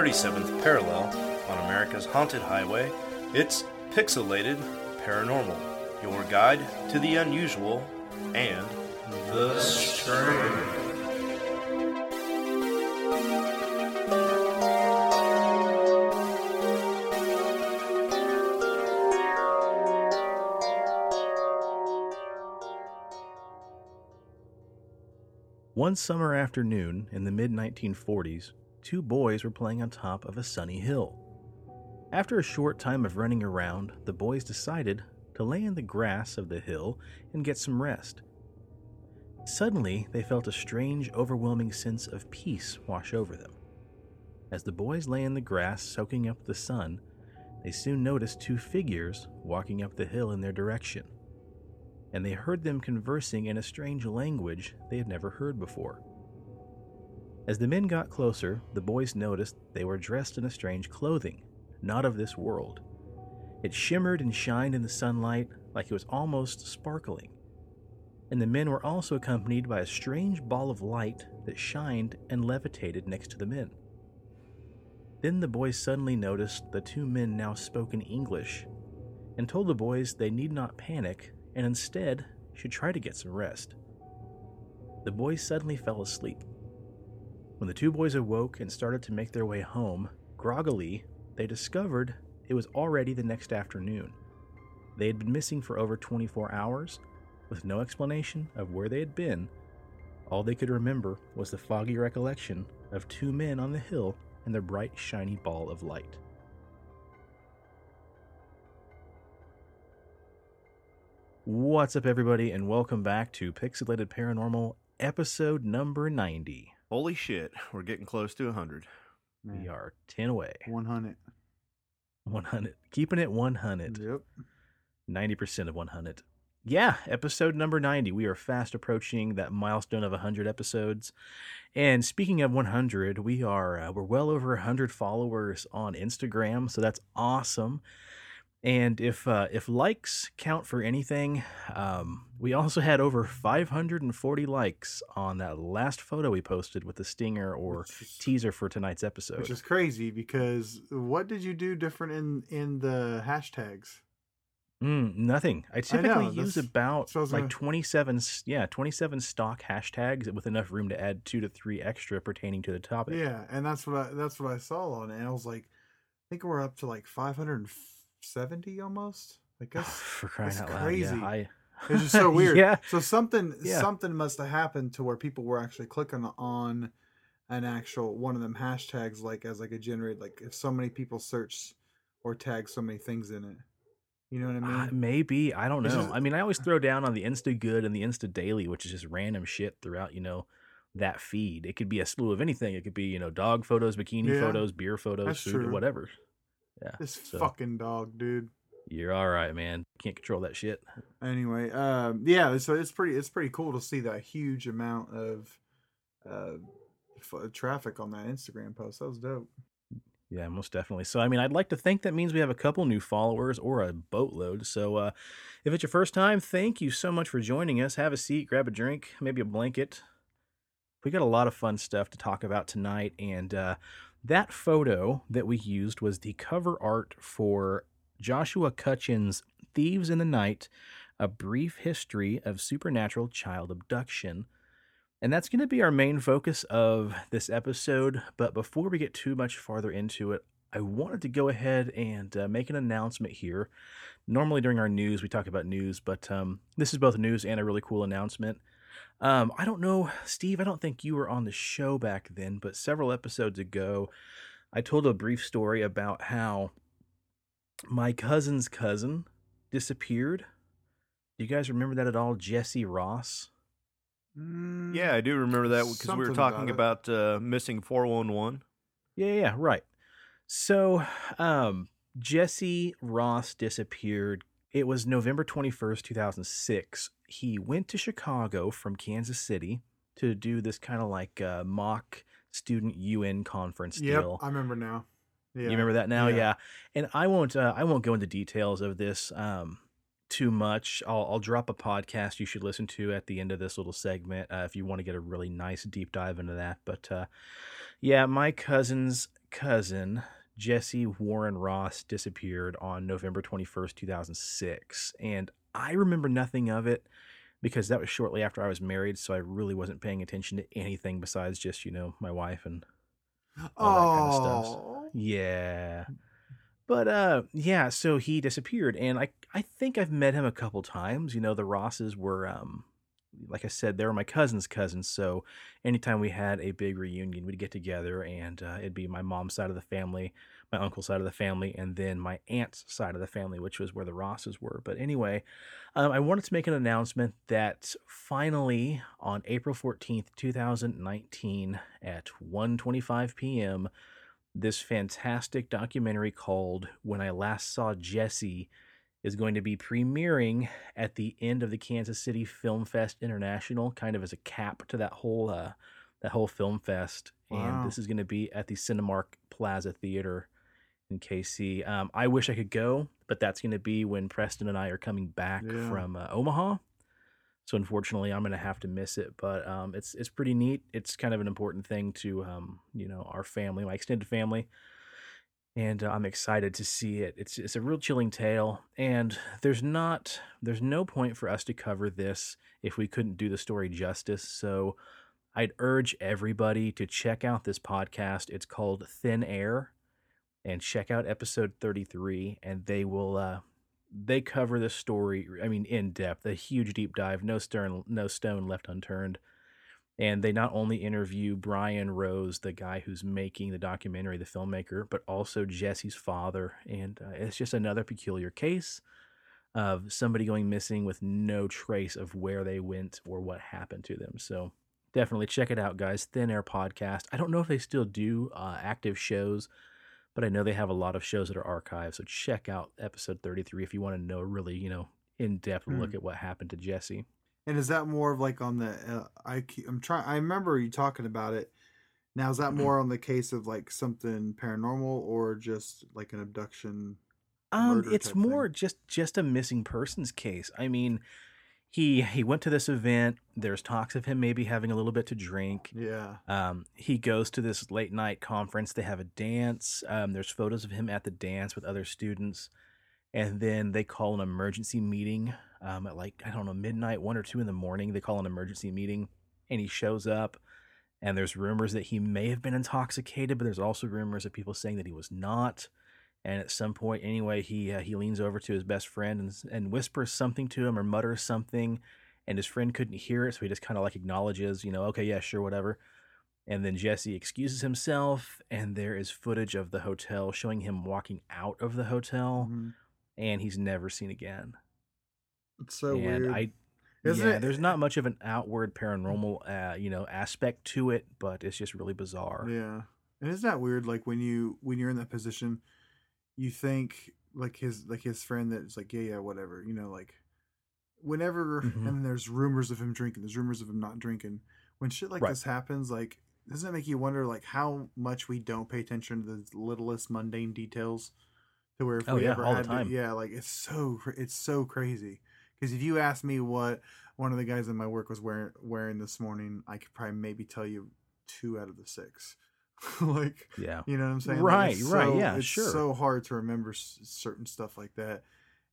37th parallel on America's haunted highway, it's Pixelated Paranormal, your guide to the unusual and the strange. One summer afternoon in the mid 1940s, two boys were playing on top of a sunny hill. After a short time of running around, the boys decided to lay in the grass of the hill and get some rest. Suddenly, they felt a strange, overwhelming sense of peace wash over them. As the boys lay in the grass soaking up the sun, they soon noticed two figures walking up the hill in their direction and they heard them conversing in a strange language they had never heard before. As the men got closer, the boys noticed they were dressed in a strange clothing, not of this world. It shimmered and shined in the sunlight like it was almost sparkling. And the men were also accompanied by a strange ball of light that shined and levitated next to the men. Then the boys suddenly noticed the two men now spoke in English and told the boys they need not panic and instead should try to get some rest. The boys suddenly fell asleep. When the two boys awoke and started to make their way home, groggily, they discovered it was already the next afternoon. They had been missing for over 24 hours, with no explanation of where they had been. All they could remember was the foggy recollection of two men on the hill and their bright, shiny ball of light. What's up, everybody, and welcome back to Pixelated Paranormal, episode number 90. Holy shit, we're getting close to 100. We are 10 away. 100. 100. Keeping it 100. Yep. 90% of 100. Yeah, episode number 90. We are fast approaching that milestone of 100 episodes. And speaking of 100, we are uh, we're well over 100 followers on Instagram, so that's awesome. And if uh, if likes count for anything, um, we also had over 540 likes on that last photo we posted with the stinger or is- teaser for tonight's episode. Which is crazy because what did you do different in in the hashtags? Mm, nothing. I I typically know, use about like gonna- 27 27, s- yeah, 27 stock hashtags with enough room to add two to three extra pertaining to the topic. Yeah, and that's what I that's what I saw on it. And I was like, I think we're up to like 570 almost. Like that's For crying that's out loud. crazy. Yeah, I, it's just so weird. yeah. So something Yeah. something must have happened to where people were actually clicking on an actual one of them hashtags like as like a generate like if so many people search or tag so many things in it. You know what I mean? Uh, maybe. I don't know. just- I mean, I always throw down on the Insta Good and the Insta Daily, which is just random shit throughout, you know, that feed. It could be a slew of anything. It could be, you know, dog photos, bikini Yeah, photos, beer photos, food, true. whatever. Yeah. this so- fucking dog, dude. You're all right, man. Can't control that shit. anyway um yeah so it's pretty it's pretty cool to see that huge amount of uh f- traffic on that instagram post that was dope Yeah, most definitely. So, I mean, I'd like to think that means we have a couple new followers or a boatload. So, uh, if it's your first time, thank you so much for joining us. Have a seat, grab a drink, maybe a blanket. We got a lot of fun stuff to talk about tonight. And uh, that photo that we used was the cover art for Joshua Cutchin's Thieves in the Night A Brief History of Supernatural Child Abduction. And that's going to be our main focus of this episode. But before we get too much farther into it, I wanted to go ahead and uh, make an announcement here. Normally during our news, we talk about news, but um, this is both news and a really cool announcement. Um, I don't know, Steve, I don't think you were on the show back then, but several episodes ago, I told a brief story about how my cousin's cousin disappeared. Do you guys remember that at all? Jesse Ross? Mm, Yeah, I do remember that because we were talking about about, uh, missing 411. Yeah, yeah, yeah, right. So, um, Jesse Ross disappeared. It was November 21st, 2006. He went to Chicago from Kansas City to do this kind of like uh, mock student UN conference yep deal. i remember now yeah You remember that now? Yeah. Yeah. And I won't uh, I won't go into details of this um too much. I'll I'll drop a podcast you should listen to at the end of this little segment uh, if you want to get a really nice deep dive into that. But uh yeah, my cousin's cousin, Jesse Warren Ross, disappeared on November 21st, 2006. And I remember nothing of it because that was shortly after I was married. So I really wasn't paying attention to anything besides just, you know, my wife and all that kind of stuff. Oh, Yeah. But uh yeah, so he disappeared and I I think I've met him a couple times. You know, the Rosses were um like I said, they were my cousin's cousins. So anytime we had a big reunion, we'd get together and uh, it'd be my mom's side of the family, my uncle's side of the family, and then my aunt's side of the family, which was where the Rosses were. But anyway, um, I wanted to make an announcement that finally on April 14th, 2019 at 1:25 p.m., this fantastic documentary called When I Last Saw Jesse is going to be premiering at the end of the Kansas City Film Fest International, kind of as a cap to that whole uh, that whole film fest. Wow. And this is going to be at the Cinemark Plaza Theater in KC. Um, I wish I could go, but that's going to be when Preston and I are coming back Yeah. from uh, Omaha. So unfortunately, I'm going to have to miss it. But um, it's it's pretty neat. It's kind of an important thing to um, you know our family, my extended family, and uh, I'm excited to see it. It's it's a real chilling tale, and there's not there's no point for us to cover this if we couldn't do the story justice. So I'd urge everybody to check out this podcast. It's called Thin Air, and check out episode 33, and they will uh, they cover the story. I mean, in depth, a huge deep dive, no stone no stone left unturned. And they not only interview Brian Rose, the guy who's making the documentary, the filmmaker, but also Jesse's father. And uh, it's just another peculiar case of somebody going missing with no trace of where they went or what happened to them. So definitely check it out, guys. Thin Air Podcast. I don't know if they still do uh, active shows, but I know they have a lot of shows that are archived. So check out episode 33 if you want to know really, you know, in depth look Hmm. at what happened to Jesse. And is that more of like on the? Uh, I I'm trying. I remember you talking about it. Now is that Mm-hmm. more on the case of like something paranormal or just like an abduction? Um, it's type thing. more just just a missing persons case. I mean, he he went to this event. There's talks of him maybe having a little bit to drink. Yeah. Um, he goes to this late night conference. They have a dance. Um, there's photos of him at the dance with other students, and then they call an emergency meeting. Um, at like I don't know midnight, one or two in the morning. They call an emergency meeting, and he shows up. And there's rumors that he may have been intoxicated, but there's also rumors of people saying that he was not. And at some point, anyway, he uh, he leans over to his best friend and and whispers something to him or mutters something, and his friend couldn't hear it, so he just kind of like acknowledges, you know, okay, yeah, sure, whatever. And then Jesse excuses himself, and there is footage of the hotel showing him walking out of the hotel, Mhm. And he's never seen again. It's so and weird. I, Isn't yeah, it- there's not much of an outward paranormal, uh, you know, aspect to it, but it's just really bizarre. Yeah. And isn't that weird? Like when you when you're in that position, you think like his like his friend that's like, yeah, yeah, whatever. You know, like whenever Mhm. and there's rumors of him drinking, there's rumors of him not drinking. When shit like Right. this happens, like doesn't it make you wonder like how much we don't pay attention to the littlest mundane details? To where if Oh, we yeah, ever all the had to- time. yeah, like it's so it's so crazy. Because if you ask me what one of the guys in my work was wearing wearing this morning, I could probably maybe tell you two out of the six. like Yeah. you know what I'm saying? Right, right, so- yeah, it's sure. so hard to remember s- certain stuff like that,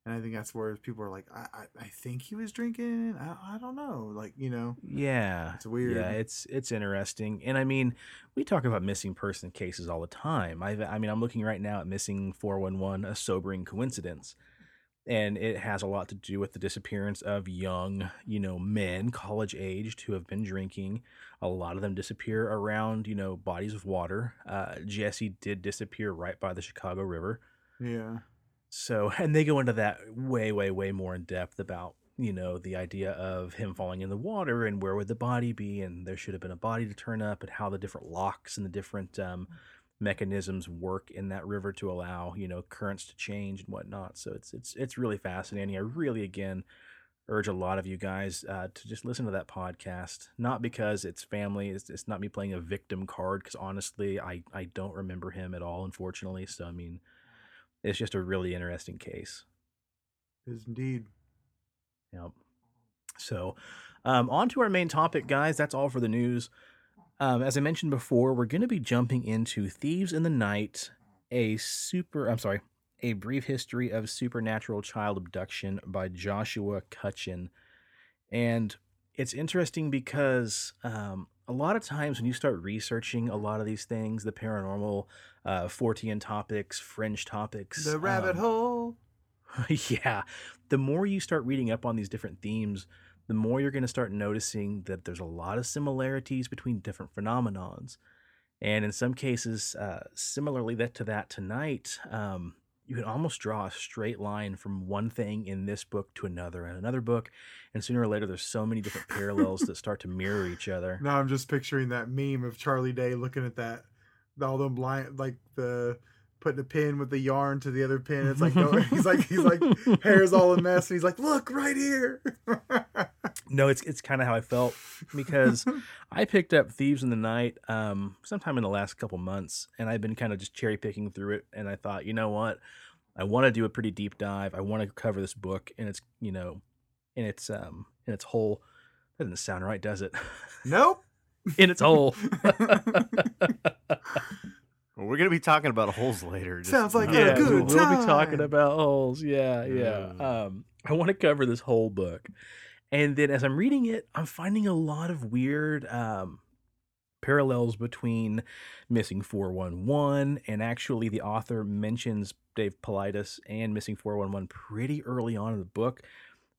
and I think that's where people are like, I, I, I think he was drinking. I, I don't know. Like you know, Yeah, It's weird. Yeah, it's it's interesting, and I mean, we talk about missing person cases all the time. I I mean, I'm looking right now at missing 411, a sobering coincidence, and it has a lot to do with the disappearance of young, you know, men, college aged, who have been drinking. A lot of them disappear around, you know, bodies of water. Uh, Jesse did disappear right by the Chicago River. yeah, So, and they go into that way, way, way more in depth about, you know, the idea of him falling in the water and where would the body be, and there should have been a body to turn up, and how the different locks and the different um, mechanisms work in that river to allow, you know, currents to change and whatnot. So it's it's it's really fascinating. I really, again, urge a lot of you guys uh, to just listen to that podcast. Not because it's family, it's, it's not me playing a victim card. Because honestly, I I don't remember him at all, unfortunately. So I mean it's just a really interesting case. is indeed. Yep. So, um, on to our main topic, guys. That's all for the news. um, as I mentioned before, we're going to be jumping into Thieves in the Night, a super, I'm sorry, a brief history of supernatural child abduction by Joshua Cutchin. And it's interesting because um, a lot of times when you start researching a lot of these things, the paranormal, uh, Fortean topics, fringe topics, The rabbit um, hole. yeah, the more you start reading up on these different themes, the more you're going to start noticing that there's a lot of similarities between different phenomenons. And in some cases, uh, similarly that to that tonight, um, you can almost draw a straight line from one thing in this book to another and another book. And sooner or later, there's so many different parallels that start to mirror each other. Now I'm just picturing that meme of Charlie Day looking at that, all them blind, like the putting a pin with the yarn to the other pin. It's like no, he's like he's like hair's all a mess, and he's like, look right here. No, it's it's kind of how I felt because I picked up Thieves in the Night um, sometime in the last couple months, and I've been kind of just cherry picking through it. And I thought, you know what, I want to do a pretty deep dive. I want to cover this book and its you know, in its um in its whole. That doesn't sound right, does it? nope. in its whole. Well, we're gonna be talking about holes later. just- Sounds like no. a yeah, good we'll, we'll be talking about holes. Yeah, yeah. Um, I want to cover this whole book, and then as I'm reading it, I'm finding a lot of weird um, parallels between Missing 411 and actually the author mentions Dave Paulides and Missing 411 pretty early on in the book.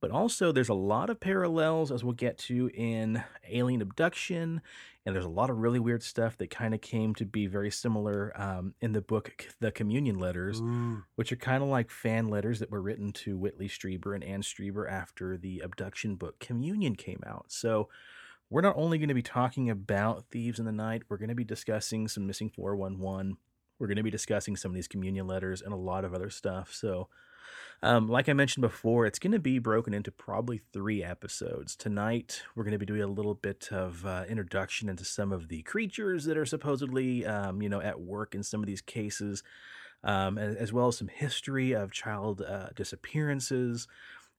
But also, there's a lot of parallels as we'll get to in Alien Abduction, and there's a lot of really weird stuff that kind of came to be very similar um, in the book The Communion Letters, Ooh. which are kind of like fan letters that were written to Whitley Strieber and Anne Strieber after the abduction book Communion came out. So we're not only going to be talking about Thieves in the Night, we're going to be discussing some Missing 411. We're going to be discussing some of these communion letters and a lot of other stuff. So, um, like I mentioned before, it's going to be broken into probably three episodes. Tonight, we're going to be doing a little bit of uh, introduction into some of the creatures that are supposedly, um, you know, at work in some of these cases, um, as, well as some history of child uh, disappearances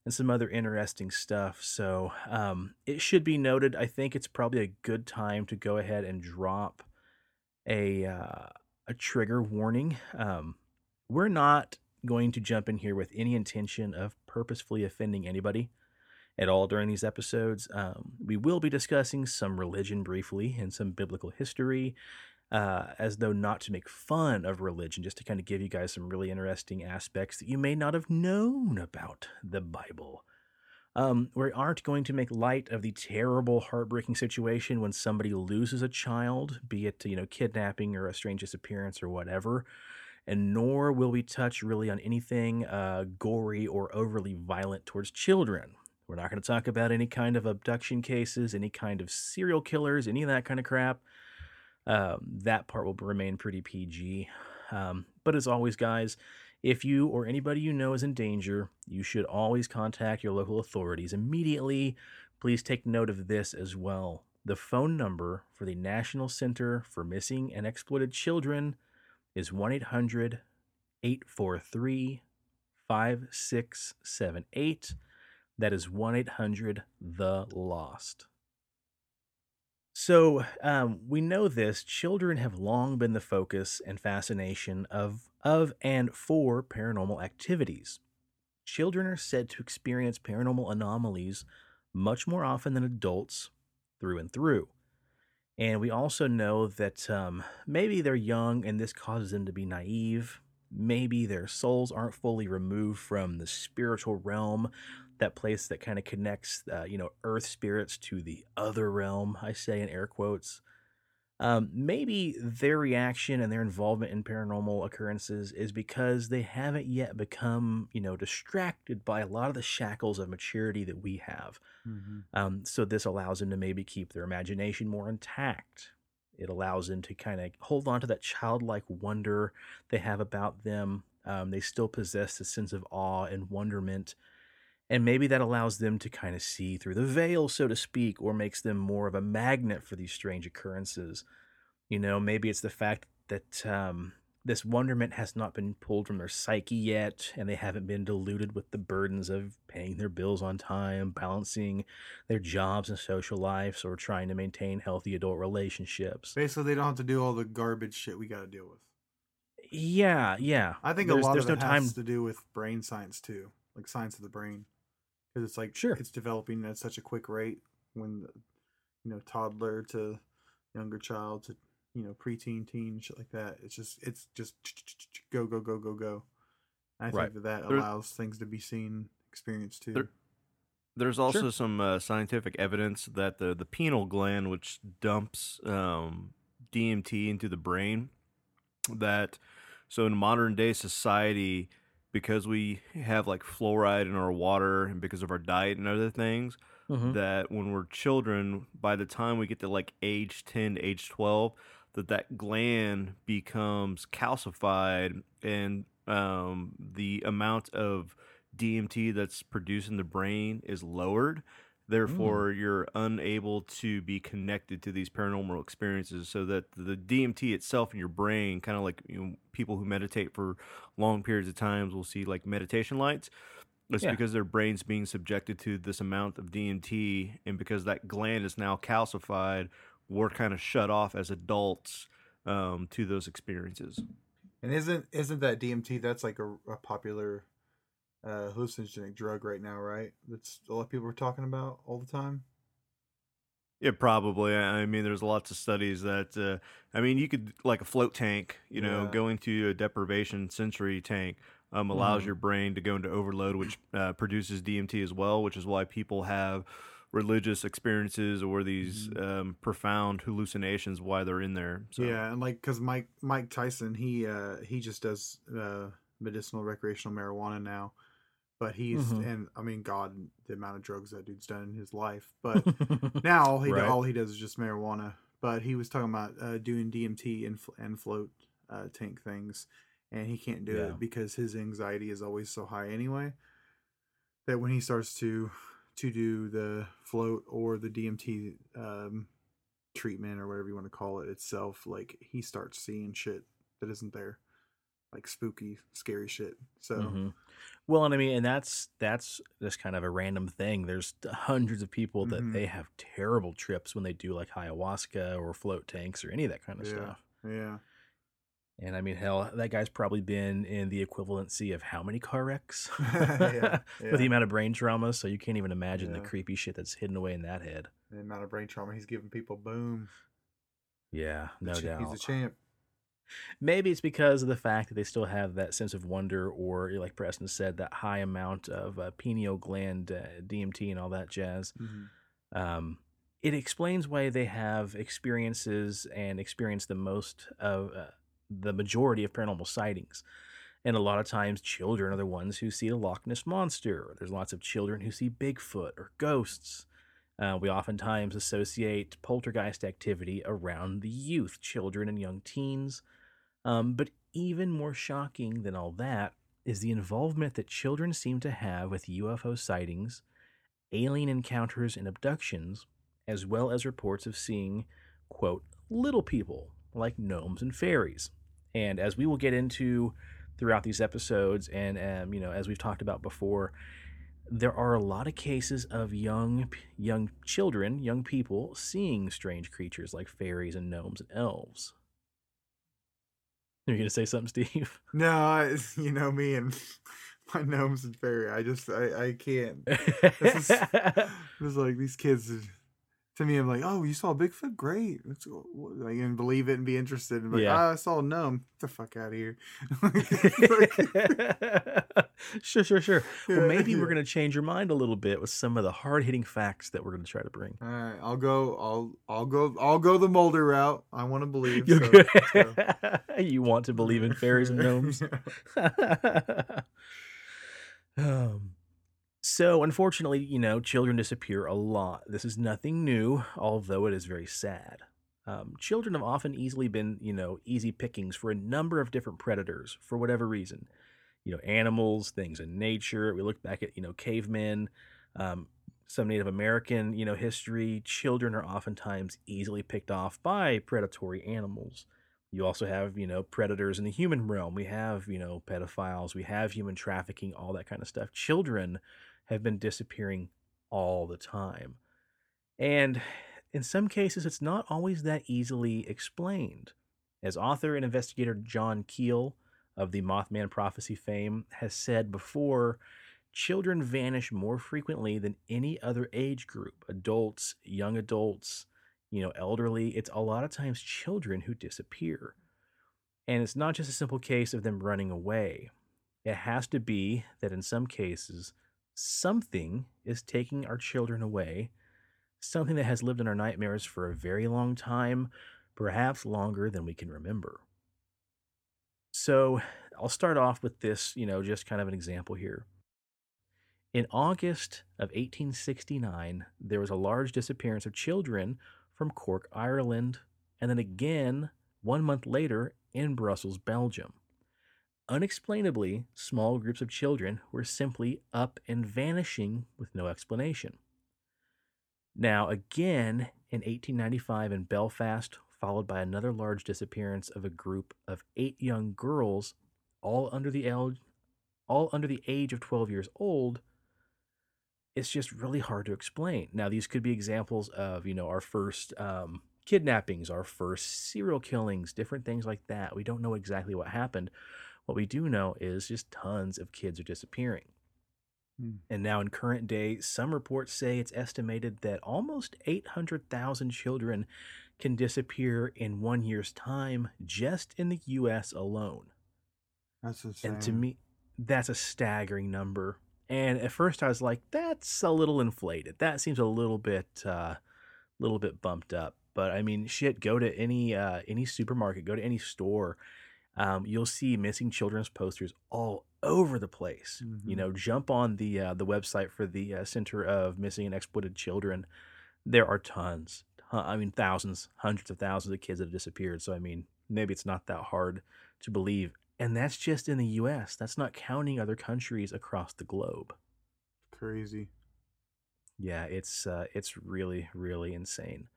and some other interesting stuff. So, um, it should be noted. I think it's probably a good time to go ahead and drop a uh, a trigger warning. Um, we're not going to jump in here with any intention of purposefully offending anybody at all during these episodes. Um, we will be discussing some religion briefly and some biblical history, uh, as though not to make fun of religion, just to kind of give you guys some really interesting aspects that you may not have known about the Bible. Um, we aren't going to make light of the terrible, heartbreaking situation when somebody loses a child, be it you know kidnapping or a strange disappearance or whatever and nor will we touch really on anything uh, gory or overly violent towards children. We're not going to talk about any kind of abduction cases, any kind of serial killers, any of that kind of crap. Um, that part will remain pretty PG. Um, but as always, guys, if you or anybody you know is in danger, you should always contact your local authorities immediately. Please take note of this as well. The phone number for the National Center for Missing and Exploited Children is 1 800 843 5678. That is 1 800 The Lost. So, um, we know this children have long been the focus and fascination of, of and for paranormal activities. Children are said to experience paranormal anomalies much more often than adults through and through. And we also know that um, maybe they're young and this causes them to be naive. Maybe their souls aren't fully removed from the spiritual realm, that place that kind of connects, uh, you know, earth spirits to the other realm, I say in air quotes. Um, maybe their reaction and their involvement in paranormal occurrences is because they haven't yet become, you know, distracted by a lot of the shackles of maturity that we have. Mhm. Um, so this allows them to maybe keep their imagination more intact. It allows them to kind of hold on to that childlike wonder they have about them. Um, they still possess a sense of awe and wonderment. And maybe that allows them to kind of see through the veil, so to speak, or makes them more of a magnet for these strange occurrences. You know, maybe it's the fact that um, this wonderment has not been pulled from their psyche yet, and they haven't been diluted with the burdens of paying their bills on time, balancing their jobs and social lives, or trying to maintain healthy adult relationships. Basically, they don't have to do all the garbage shit we got to deal with. Yeah, yeah. I think There's- a lot of it no has time- to do with brain science too, like science of the brain, because it's like Sure. it's developing at such a quick rate when the, you know toddler to younger child to you know preteen teen shit like that. It's just it's just go go go go go. I think Right. that that There- allows things to be seen, experienced too. There- There's also some uh, scientific evidence that the the pineal gland, which dumps um, DMT into the brain, that so in modern day society, because we have like fluoride in our water and because of our diet and other things, Mhm. that when we're children, by the time we get to like age 10 to age 12, that that gland becomes calcified and um, the amount of DMT that's produced in the brain is lowered. Therefore, you're unable to be connected to these paranormal experiences. So that the DMT itself in your brain, kind of like you know, people who meditate for long periods of times, will see like meditation lights. It's Yeah. because their brain's being subjected to this amount of DMT, and because that gland is now calcified, we're kind of shut off as adults um, to those experiences. And isn't isn't that DMT? That's like a, a popular uh, hallucinogenic drug right now, right? That's a lot of people are talking about all the time. Yeah, probably. I mean, there's lots of studies that, uh, I mean, you could, like a float tank, you know, Yeah. going to a deprivation sensory tank um, allows Mhm. your brain to go into overload, which uh, produces DMT as well, which is why people have religious experiences or these um, profound hallucinations while they're in there. So. Yeah, and like because Mike Mike Tyson, he uh he just does uh medicinal recreational marijuana now, but he's Mhm. and I mean God, the amount of drugs that dude's done in his life, but now all he Right. all he does is just marijuana. But he was talking about uh, doing DMT and and float uh, tank things, and he can't do Yeah. it because his anxiety is always so high anyway. That when he starts to to do the float or the DMT um, treatment or whatever you want to call it itself, like he starts seeing shit that isn't there, like spooky, scary shit. So Mhm. Well, and I mean, and that's that's just kind of a random thing. There's hundreds of people that Mhm. they have terrible trips when they do like ayahuasca or float tanks or any of that kind of Yeah. stuff. yeah, And I mean, hell, that guy's probably been in the equivalency of how many car wrecks Yeah, with the amount of brain trauma. So you can't even imagine the creepy shit that's hidden away in that head. the amount of brain trauma he's giving people, boom, Yeah, no doubt. he's a champ. Maybe it's because of the fact that they still have that sense of wonder, or like Preston said, that high amount of uh, pineal gland uh, DMT and all that jazz. Mhm. Um, it explains why they have experiences and experience the most of uh, the majority of paranormal sightings. And a lot of times, children are the ones who see the Loch Ness monster. There's lots of children who see Bigfoot or ghosts. Uh, we oftentimes associate poltergeist activity around the youth, children, and young teens. Um, but even more shocking than all that is the involvement that children seem to have with UFO sightings, alien encounters, and abductions, as well as reports of seeing, quote, little people like gnomes and fairies. And as we will get into throughout these episodes, and um, you know, as we've talked about before, there are a lot of cases of young young children, young people seeing strange creatures like fairies and gnomes and elves. Are you gonna say something, Steve? No, I, you know me and my gnomes and fairy. I just I I can't. This is it's like these kids. To me, I'm like, oh, you saw Bigfoot? Great. Let's go. Like, and believe it and be interested. And like, Yeah. ah, I saw a gnome. Get the fuck out of here. sure, sure, sure. Well, Yeah, maybe we're gonna change your mind a little bit with some of the hard hitting facts that we're gonna try to bring. All right, I'll go. I'll I'll go. I'll go the Mulder route. I want to believe. So- so. you want to believe in fairies and gnomes? Um, so, unfortunately, you know, children disappear a lot. This is nothing new, although it is very sad. Um, children have often easily been, you know, easy pickings for a number of different predators for whatever reason. You know, animals, things in nature. We look back at, you know, cavemen, um, some Native American, you know, history. Children are oftentimes easily picked off by predatory animals. You also have, you know, predators in the human realm. We have, you know, pedophiles. We have human trafficking, all that kind of stuff. Children have been disappearing all the time. And in some cases, it's not always that easily explained. As author and investigator John Keel of the Mothman Prophecy fame has said before, children vanish more frequently than any other age group adults, young adults, you know, elderly. It's a lot of times children who disappear. And it's not just a simple case of them running away. It has to be that in some cases, something is taking our children away, something that has lived in our nightmares for a very long time, perhaps longer than we can remember. So I'll start off with this, you know, just kind of an example here. In August of 1869, there was a large disappearance of children from Cork, Ireland, and then again one month later in Brussels, Belgium. Unexplainably, small groups of children were simply up and vanishing with no explanation. Now, again, in 1895 in Belfast, followed by another large disappearance of a group of eight young girls, all under the age, all under the age of 12 years old, it's just really hard to explain. Now, these could be examples of, you know, our first um, kidnappings, our first serial killings, different things like that. We don't know exactly what happened. What we do know is just tons of kids are disappearing. Hmm. And now, in current day, some reports say it's estimated that almost 800,000 children can disappear in one year's time just in the US alone. That's insane. And to me, that's a staggering number. And at first I was like, that's a little inflated. That seems a little bit uh little bit bumped up. But I mean, shit, go to any uh any supermarket, go to any store. Um, you'll see missing children's posters all over the place. You Mhm. know, jump on the uh, the website for the uh, Center of Missing and Exploited Children. There are tons, I mean, thousands, hundreds of thousands of kids that have disappeared. So I mean, maybe it's not that hard to believe. And that's just in the U.S. That's not counting other countries across the globe. crazy. Yeah, it's uh, it's really really insane.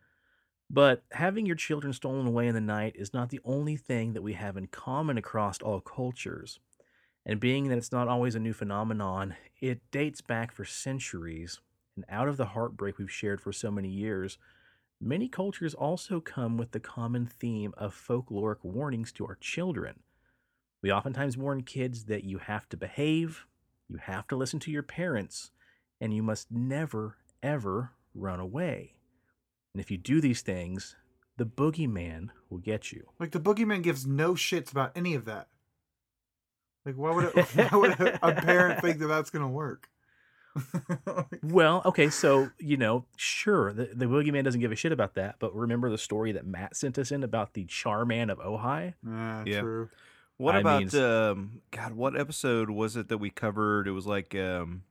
But having your children stolen away in the night is not the only thing that we have in common across all cultures. And being that it's not always a new phenomenon, it dates back for centuries. And out of the heartbreak we've shared for so many years, many cultures also come with the common theme of folkloric warnings to our children. We oftentimes warn kids that you have to behave, you have to listen to your parents, and you must never, ever run away. And if you do these things, the boogeyman will get you. Like the boogeyman gives no shits about any of that. Like why would a, why would a, a parent think that that's gonna work? Well, okay, so, you know, sure, the, the boogeyman doesn't give a shit about that, but remember the story that Matt sent us in about the Charman of Ojai? yeah, Yeah. true. What I about mean- um God, what episode was it that we covered? It was like um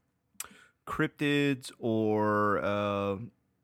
cryptids or uh,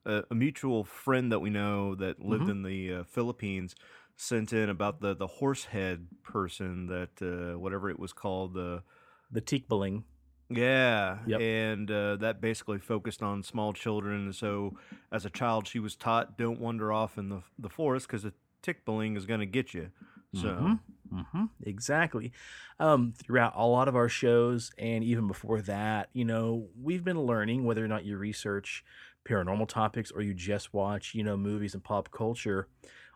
a, a mutual friend that we know that lived Mhm. in the uh, Philippines sent in about the the horse head person that uh, whatever it was called the The Tikbalang. yeah, Yep. and uh, that basically focused on small children. So, as a child, she was taught don't wander off in the the forest because a tikbalang is going to get you. So, Mhm. Mm-hmm. Exactly. Um, throughout a lot of our shows, and even before that, you know, we've been learning whether or not you research paranormal topics or you just watch, you know, movies and pop culture.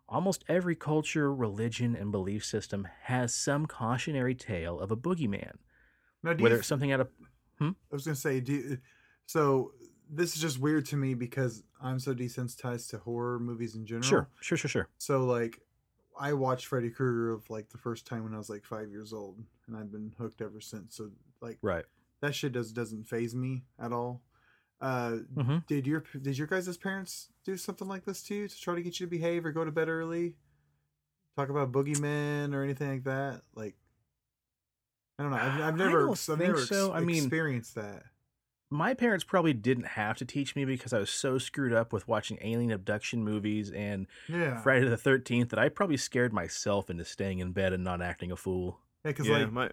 Almost every culture, religion, and belief system has some cautionary tale of a boogeyman. Now, do Whether you, it's something out of hmm? I was gonna say, do you, so. This is just weird to me because I'm so desensitized to horror movies in general. sure, sure, sure, sure. So like, I watched Freddy Krueger of like the first time when I was like five years old, and I've been hooked ever since. So like, Right. that shit does doesn't phase me at all. Uh, Mm-hmm. did your did your guys' parents do something like this to you to try to get you to behave or go to bed early? Talk about boogeymen or anything like that? Like, I don't know. I've, I've I never, don't I've think never so. ex- I mean- experienced that. my parents probably didn't have to teach me because I was so screwed up with watching alien abduction movies and Yeah, Friday the 13th that I probably scared myself into staying in bed and not acting a fool. Yeah, because yeah, like my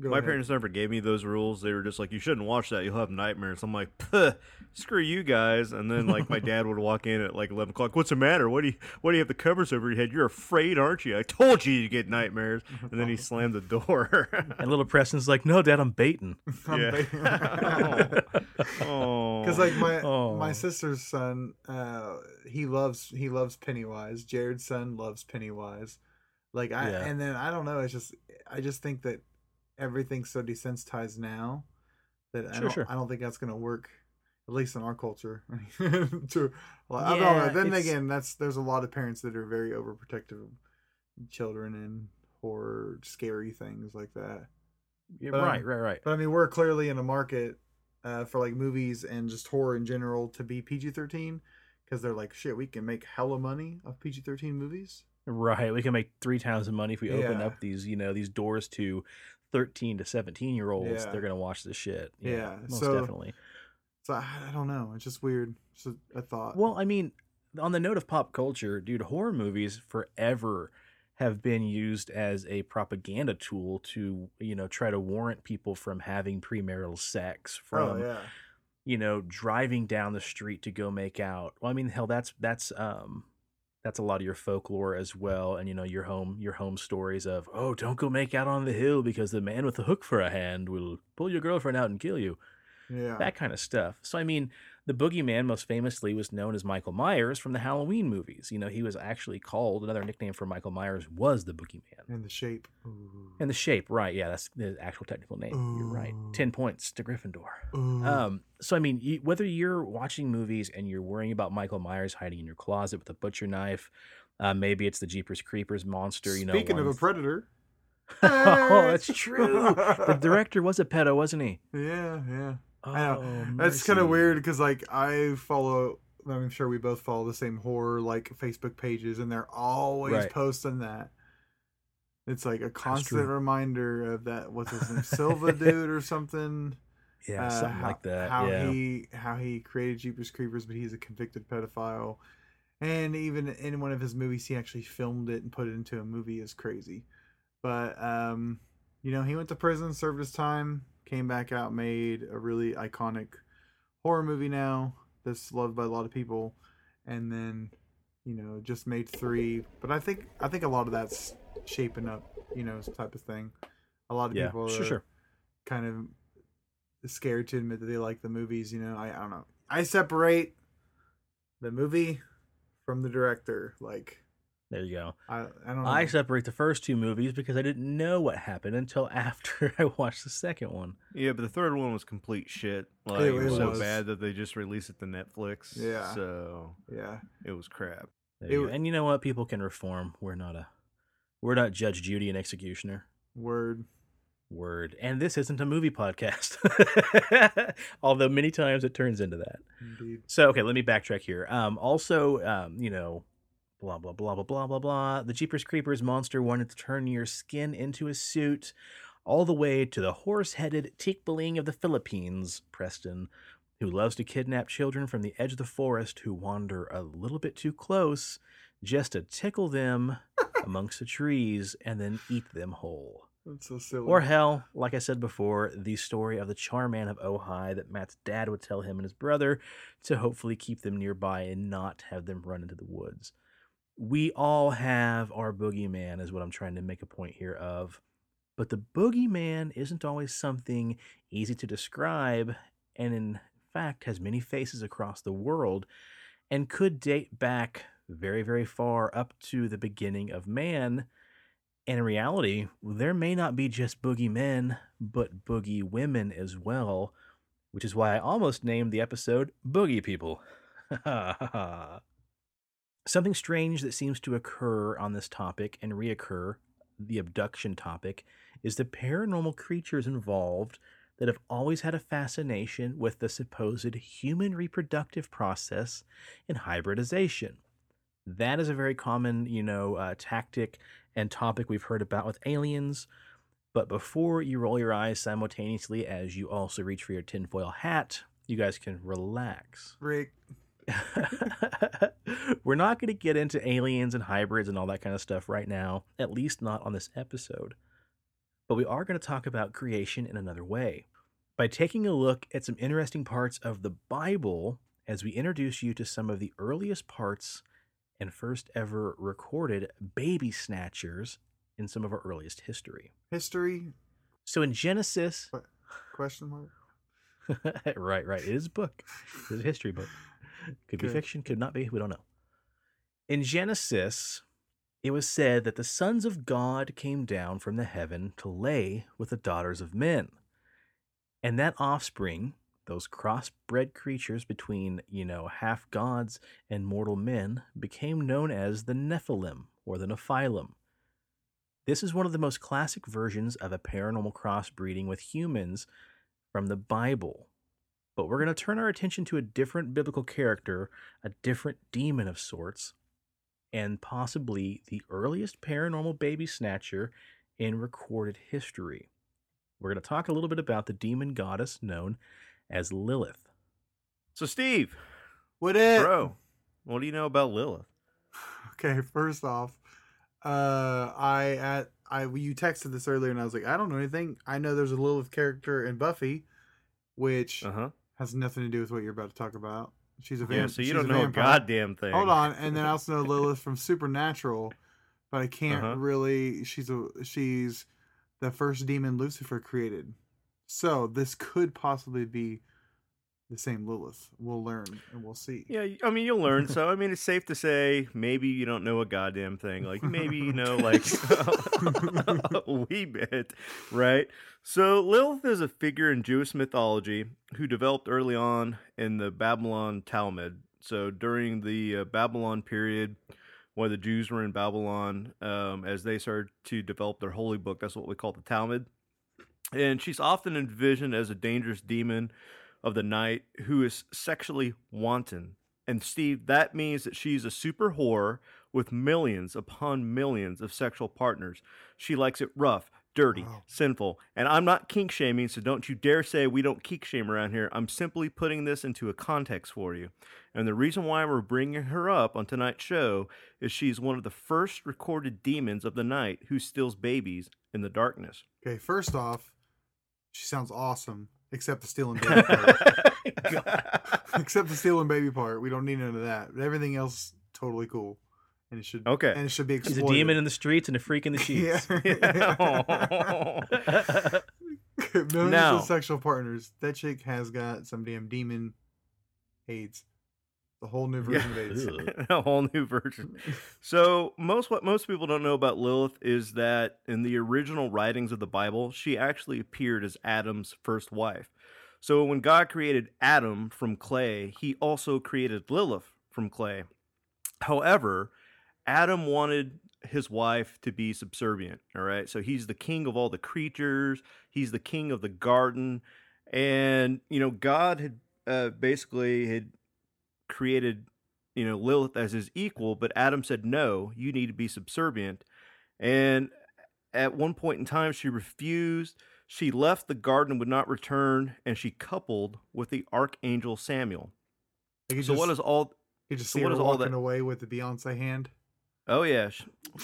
Go My ahead. parents never gave me those rules. They were just like, "You shouldn't watch that. You'll have nightmares." I'm like, Puh, "Screw you guys!" And then like my dad would walk in at like 11 o'clock. What's the matter? What do you What do you have the covers over your head? You're afraid, aren't you? I told you you get nightmares. And then he slammed the door. And little Preston's like, "No, Dad, I'm baiting." I'm yeah. ba- oh, Because like my Oh. my sister's son, uh, he loves he loves Pennywise. Jared's son loves Pennywise. Like I Yeah. and then I don't know. It's just I just think that everything's so desensitized now that I Sure, don't sure. I don't think that's gonna work. At least in our culture. to, well, I don't Yeah, know. Then it's- again, that's there's a lot of parents that are very overprotective of children and horror, scary things like that. Yeah, But, um, right, right, right. But I mean, we're clearly in a market uh, for like movies and just horror in general to be PG thirteen because they're like, shit, we can make hella money off PG thirteen movies. Right. We can make three times the money if we open up these, you know, these doors to 13 to 17 year olds. Yeah. They're going to watch this shit. Yeah, Most so- definitely. So I, don't know. It's just weird. It's a, a thought. Well, I mean, on the note of pop culture, dude, horror movies forever have been used as a propaganda tool to, you know, try to warrant people from having premarital sex, from oh yeah, you know, driving down the street to go make out. Well, I mean, hell, that's that's um that's a lot of your folklore as well, and you know, your home your home stories of oh, don't go make out on the hill because the man with the hook for a hand will pull your girlfriend out and kill you. yeah. That kind of stuff. So I mean, the boogeyman most famously was known as Michael Myers from the Halloween movies. You know, he was actually called another nickname for Michael Myers was the boogeyman. and the shape. Ooh. And the shape, right? Yeah, that's the actual technical name. You're right. Ten points to Gryffindor. Um, so I mean, whether you're watching movies and you're worrying about Michael Myers hiding in your closet with a butcher knife, uh, maybe it's the Jeepers Creepers monster. You know, Speaking of a predator. oh, that's true. the director was a pedo, wasn't he? Yeah, yeah. Oh, I know. That's kind of weird because like I follow. I'm sure we both follow the same horror like Facebook pages, and they're always Right. posting that. It's like a constant reminder of that. What's his name, Salva dude or something? Yeah, Uh, something how- like that. How yeah. he how he created Jeepers Creepers, but he's a convicted pedophile. And even in one of his movies, he actually filmed it and put it into a movie. is crazy, but um, you know, he went to prison, served his time, came back out, made a really iconic horror movie now that's loved by a lot of people, and then you know just made three. But I think I think a lot of that's shaping up, you know, type of thing. A lot of yeah, people sure, are sure. kind of scared to admit that they like the movies. You know, I, I don't know. I separate the movie from the director. Like There you go. I, I don't know. I separate the first two movies because I didn't know what happened until after I watched the second one. Yeah, but the third one was complete shit. Like It it, was so bad that they just released it to Netflix. Yeah. So yeah, it was crap. It you and you know what? People can reform. We're not a, we're not Judge Judy and Executioner. word. Word. And this isn't a movie podcast, although many times it turns into that. Indeed. So okay, let me backtrack here. Um, also, um, you know, blah blah blah blah blah blah blah. The Jeepers Creepers monster wanted to turn your skin into a suit, all the way to the horse-headed Tikbalang of the Philippines, Preston, who loves to kidnap children from the edge of the forest who wander a little bit too close, just to tickle them amongst the trees and then eat them whole. That's so silly. Or hell, like I said before, the story of the Charman of Ojai that Matt's dad would tell him and his brother to hopefully keep them nearby and not have them run into the woods. We all have our boogeyman, is what I'm trying to make a point here of. But the boogeyman isn't always something easy to describe, and in fact has many faces across the world, and could date back very, very far up to the beginning of man. And in reality, there may not be just boogeymen, but boogie women as well, which is why I almost named the episode Boogie People. Something strange that seems to occur on this topic and reoccur, the abduction topic, is the paranormal creatures involved that have always had a fascination with the supposed human reproductive process and hybridization. That is a very common, you know, uh, tactic and topic we've heard about with aliens. But before you roll your eyes simultaneously as you also reach for your tinfoil hat, you guys can relax. Rick. We're not going to get into aliens and hybrids and all that kind of stuff right now, at least not on this episode. but we are going to talk about creation in another way by taking a look at some interesting parts of the Bible as we introduce you to some of the earliest parts and first ever recorded baby snatchers in some of our earliest history. History So in Genesis, question mark. right, right, it is a book. It is a history book. Could be fiction, could not be, we don't know. In Genesis, it was said that the sons of God came down from the heaven to lay with the daughters of men. And that offspring, those crossbred creatures between, you know, half gods and mortal men, became known as the Nephilim or the Nephilim. This is one of the most classic versions of a paranormal crossbreeding with humans from the Bible. But we're going to turn our attention to a different biblical character, a different demon of sorts, and possibly the earliest paranormal baby snatcher in recorded history. We're going to talk a little bit about the demon goddess known as Lilith. So, Steve, What bro, what do you know about Lilith? Okay, first off, uh, I at I you texted this earlier, and I was like, I don't know anything. I know there's a Lilith character in Buffy, which Uh huh. Has nothing to do with what you're about to talk about. She's a vampire. Yeah, so you don't a know a goddamn thing. Hold on, and then I also know Lilith from Supernatural, but I can't Uh-huh. really. She's a she's the first demon Lucifer created, so this could possibly be the same Lilith. We'll learn and we'll see. Yeah, I mean you'll learn. So I mean it's safe to say maybe you don't know a goddamn thing. Like maybe you know like a wee bit, right? So Lilith is a figure in Jewish mythology who developed early on in the Babylon Talmud. So during the uh, Babylon period, while the Jews were in Babylon, um, as they started to develop their holy book, that's what we call the Talmud. And she's often envisioned as a dangerous demon of the night who is sexually wanton. And Steve, that means that she's a super whore with millions upon millions of sexual partners. She likes it rough, dirty, Wow. sinful. And I'm not kink shaming, so don't you dare say we don't kink shame around here. I'm simply putting this into a context for you. And the reason why we're bringing her up on tonight's show is she's one of the first recorded demons of the night who steals babies in the darkness. Okay, first off, she sounds awesome, except the stealing baby part. except the stealing baby part. We don't need none of that. But everything else, totally cool, and it should Okay. and it should be He's a demon in the streets and a freak in the sheets. Yeah. Millions Now- of sexual partners. That chick has got some damn demon AIDS. The whole new version of AIDS. A whole new version. So most what most people don't know about Lilith is that in the original writings of the Bible, she actually appeared as Adam's first wife. So when God created Adam from clay, he also created Lilith from clay. However, Adam wanted his wife to be subservient, all right? So he's the king of all the creatures, he's the king of the garden, and you know, God had uh, basically had created you know Lilith as his equal, but Adam said no, you need to be subservient. And at one point in time she refused. She left the garden would not return, and she coupled with the archangel Samuel. So just, what is all you just so see what her is all walking that- away with the Beyonce hand. Oh yeah,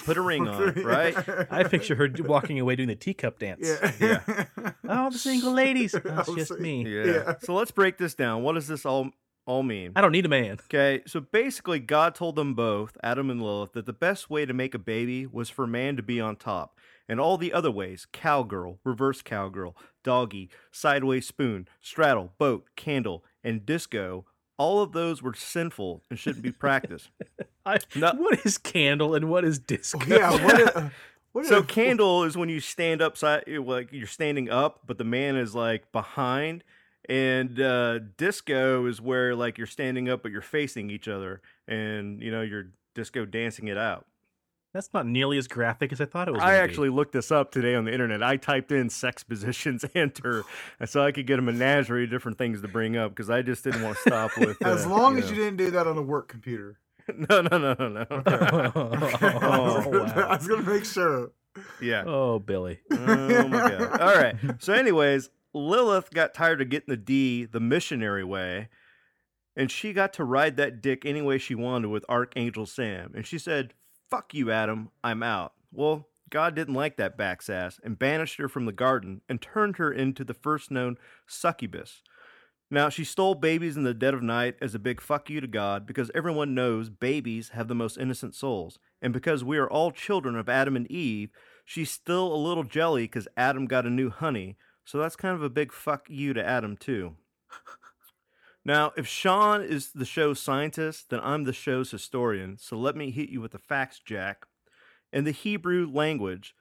put a ring on right? I picture her walking away doing the teacup dance. Yeah. Yeah. Oh, the single ladies. That's just say- me. Yeah. Yeah. So let's break this down. What does this all all mean? I don't need a man. Okay, so basically, God told them both, Adam and Lilith, that the best way to make a baby was for man to be on top. And all the other ways cowgirl, reverse cowgirl, doggy, sideways spoon, straddle, boat, candle, and disco all of those were sinful and shouldn't be practiced. I, No. What is candle and what is disco? Oh, yeah. What? A, what so a- candle is when you stand upside, like you're standing up, but the man is like behind. And uh, disco is where like you're standing up, but you're facing each other, and you know you're disco dancing it out. That's not nearly as graphic as I thought it was. I gonna be. actually looked this up today on the internet. I typed in sex positions enter, and so I could get a menagerie of different things to bring up because I just didn't want to stop with. as uh, long as know. you didn't do that on a work computer. No, no, no, no, no. I, Oh, wow. I was gonna make sure. yeah. Oh, Billy. Oh my god. All right. So, anyways, Lilith got tired of getting the D the missionary way, and she got to ride that dick any way she wanted with Archangel Sam. And she said, "Fuck you, Adam. I'm out." Well, God didn't like that backsass and banished her from the garden and turned her into the first known succubus. Now, she stole babies in the dead of night as a big fuck you to God because everyone knows babies have the most innocent souls. And because we are all children of Adam and Eve, she's still a little jelly because Adam got a new honey. So that's kind of a big fuck you to Adam, too. Now, if Sean is the show's scientist, then I'm the show's historian. So let me hit you with the facts, Jack. In the Hebrew language,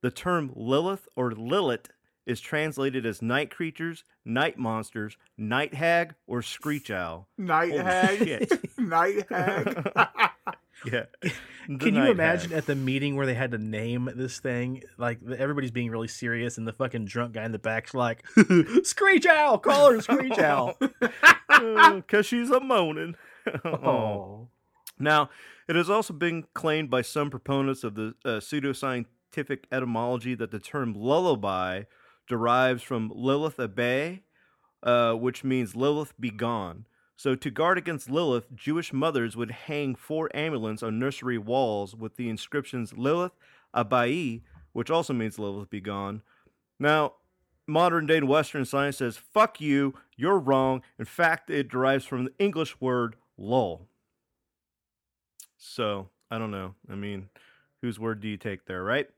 the term Lilith or Lilith is translated as night creatures, night monsters, night hag, or screech owl. Night Holy hag. shit. Night hag. Yeah. Can you imagine at the meeting where they had to name this thing? Like everybody's being really serious, and the fucking drunk guy in the back's like, "Screech owl, call her Screech owl." Because she's a moaning. Oh, Now, it has also been claimed by some proponents of the uh, pseudoscientific etymology that the term lullaby derives from Lilith Abe, uh, which means Lilith be gone. So, to guard against Lilith, Jewish mothers would hang four amulets on nursery walls with the inscriptions Lilith Abai, which also means Lilith be gone. Now, modern day Western science says, fuck you, you're wrong. In fact, it derives from the English word lull. So, I don't know. I mean, whose word do you take there, right?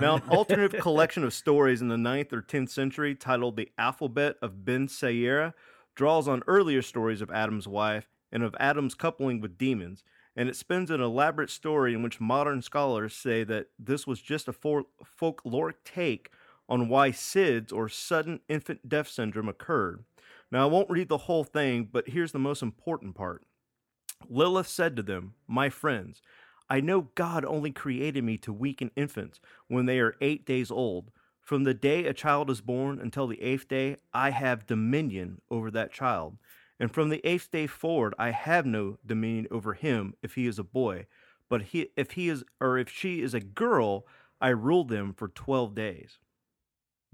Now, an alternative collection of stories in the 9th or 10th century titled The Alphabet of Ben Sira draws on earlier stories of Adam's wife and of Adam's coupling with demons, and it spins an elaborate story in which modern scholars say that this was just a folkloric take on why SIDS or sudden infant death syndrome occurred. Now, I won't read the whole thing, but here's the most important part. Lilith said to them, My friends, I know God only created me to weaken infants when they are eight days old. From the day a child is born until the eighth day, I have dominion over that child. And from the eighth day forward, I have no dominion over him if he is a boy. But he, if he is, or if she is a girl, I rule them for twelve days.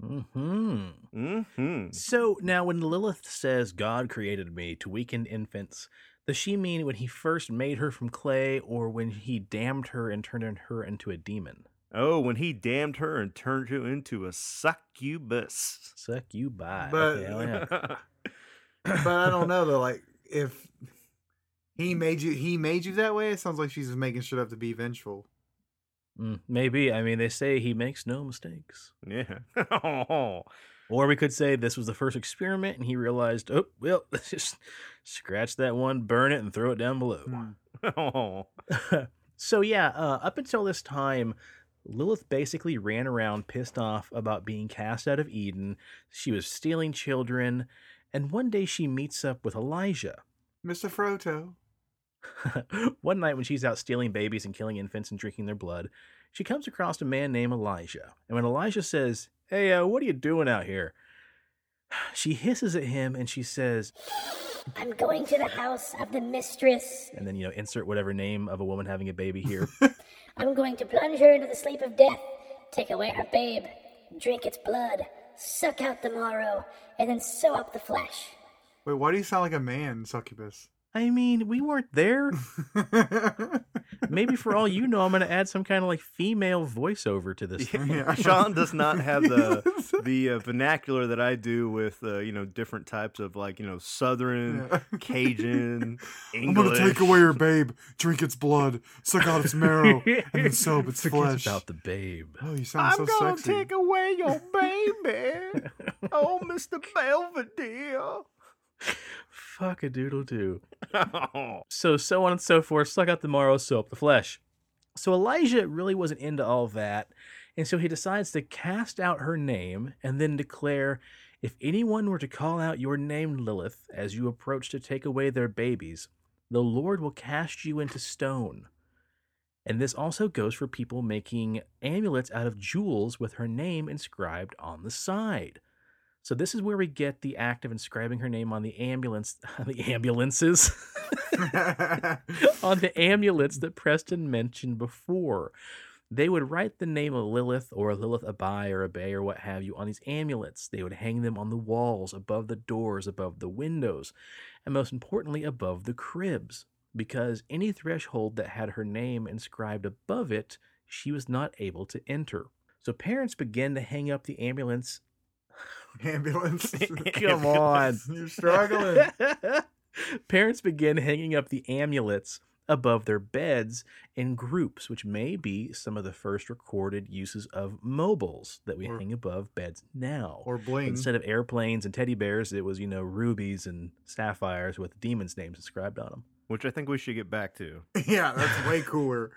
hmm Hmm. So now, when Lilith says God created me to weaken infants, does she mean when he first made her from clay, or when he damned her and turned her into a demon? Oh, when he damned her and turned her into a succubus. Suck you by. But- Okay, yeah. but I don't know though. Like if he made you, he made you that way. It sounds like she's just making shit up to be vengeful. Mm, maybe. I mean, they say he makes no mistakes. yeah. Or we could say this was the first experiment and he realized, oh, well, let's just scratch that one, burn it, and throw it down below. Oh. so, yeah, uh, up until this time, Lilith basically ran around pissed off about being cast out of Eden. She was stealing children. And one day she meets up with Elijah. Mr. Froto. One night when she's out stealing babies and killing infants and drinking their blood, she comes across a man named Elijah. And when Elijah says, Hey, uh, what are you doing out here? She hisses at him and she says, I'm going to the house of the mistress. and then, you know, insert whatever name of a woman having a baby here. I'm going to plunge her into the sleep of death, take away her babe, drink its blood, suck out the marrow, and then sew up the flesh. Wait, why do you sound like a man, succubus? I mean, we weren't there. Maybe for all you know, I'm going to add some kind of like female voiceover to this. thing. Yeah. Sean does not have the the uh, vernacular that I do with uh, you know different types of like you know Southern, Yeah. Cajun, English. I'm gonna take away your babe, drink its blood, suck out its marrow, and then sew up its Forget flesh. about the babe. Oh, you sound I'm so gonna sexy. take away your baby. oh, Mr. Belvedere. Fuck a doodle doo. Oh. So, so on and so forth. Suck out the marrow, sew up the flesh. So, Elijah really wasn't into all that. And so he decides to cast out her name and then declare if anyone were to call out your name, Lilith, as you approach to take away their babies, the Lord will cast you into stone. And this also goes for people making amulets out of jewels with her name inscribed on the side. So this is where we get the act of inscribing her name on the ambulance, the ambulances, on the amulets that Preston mentioned before. They would write the name of Lilith or Lilith Abai or Abay or what have you on these amulets. They would hang them on the walls, above the doors, above the windows, and most importantly, above the cribs. Because any threshold that had her name inscribed above it, she was not able to enter. So parents began to hang up the ambulance. Ambulance. Come on. You're struggling. parents begin hanging up the amulets above their beds in groups, which may be some of the first recorded uses of mobiles that we Or- hang above beds now. Or bling. Instead of airplanes and teddy bears, it was, you know, rubies and sapphires with demons' names inscribed on them. Which I think we should get back to. yeah, that's way cooler.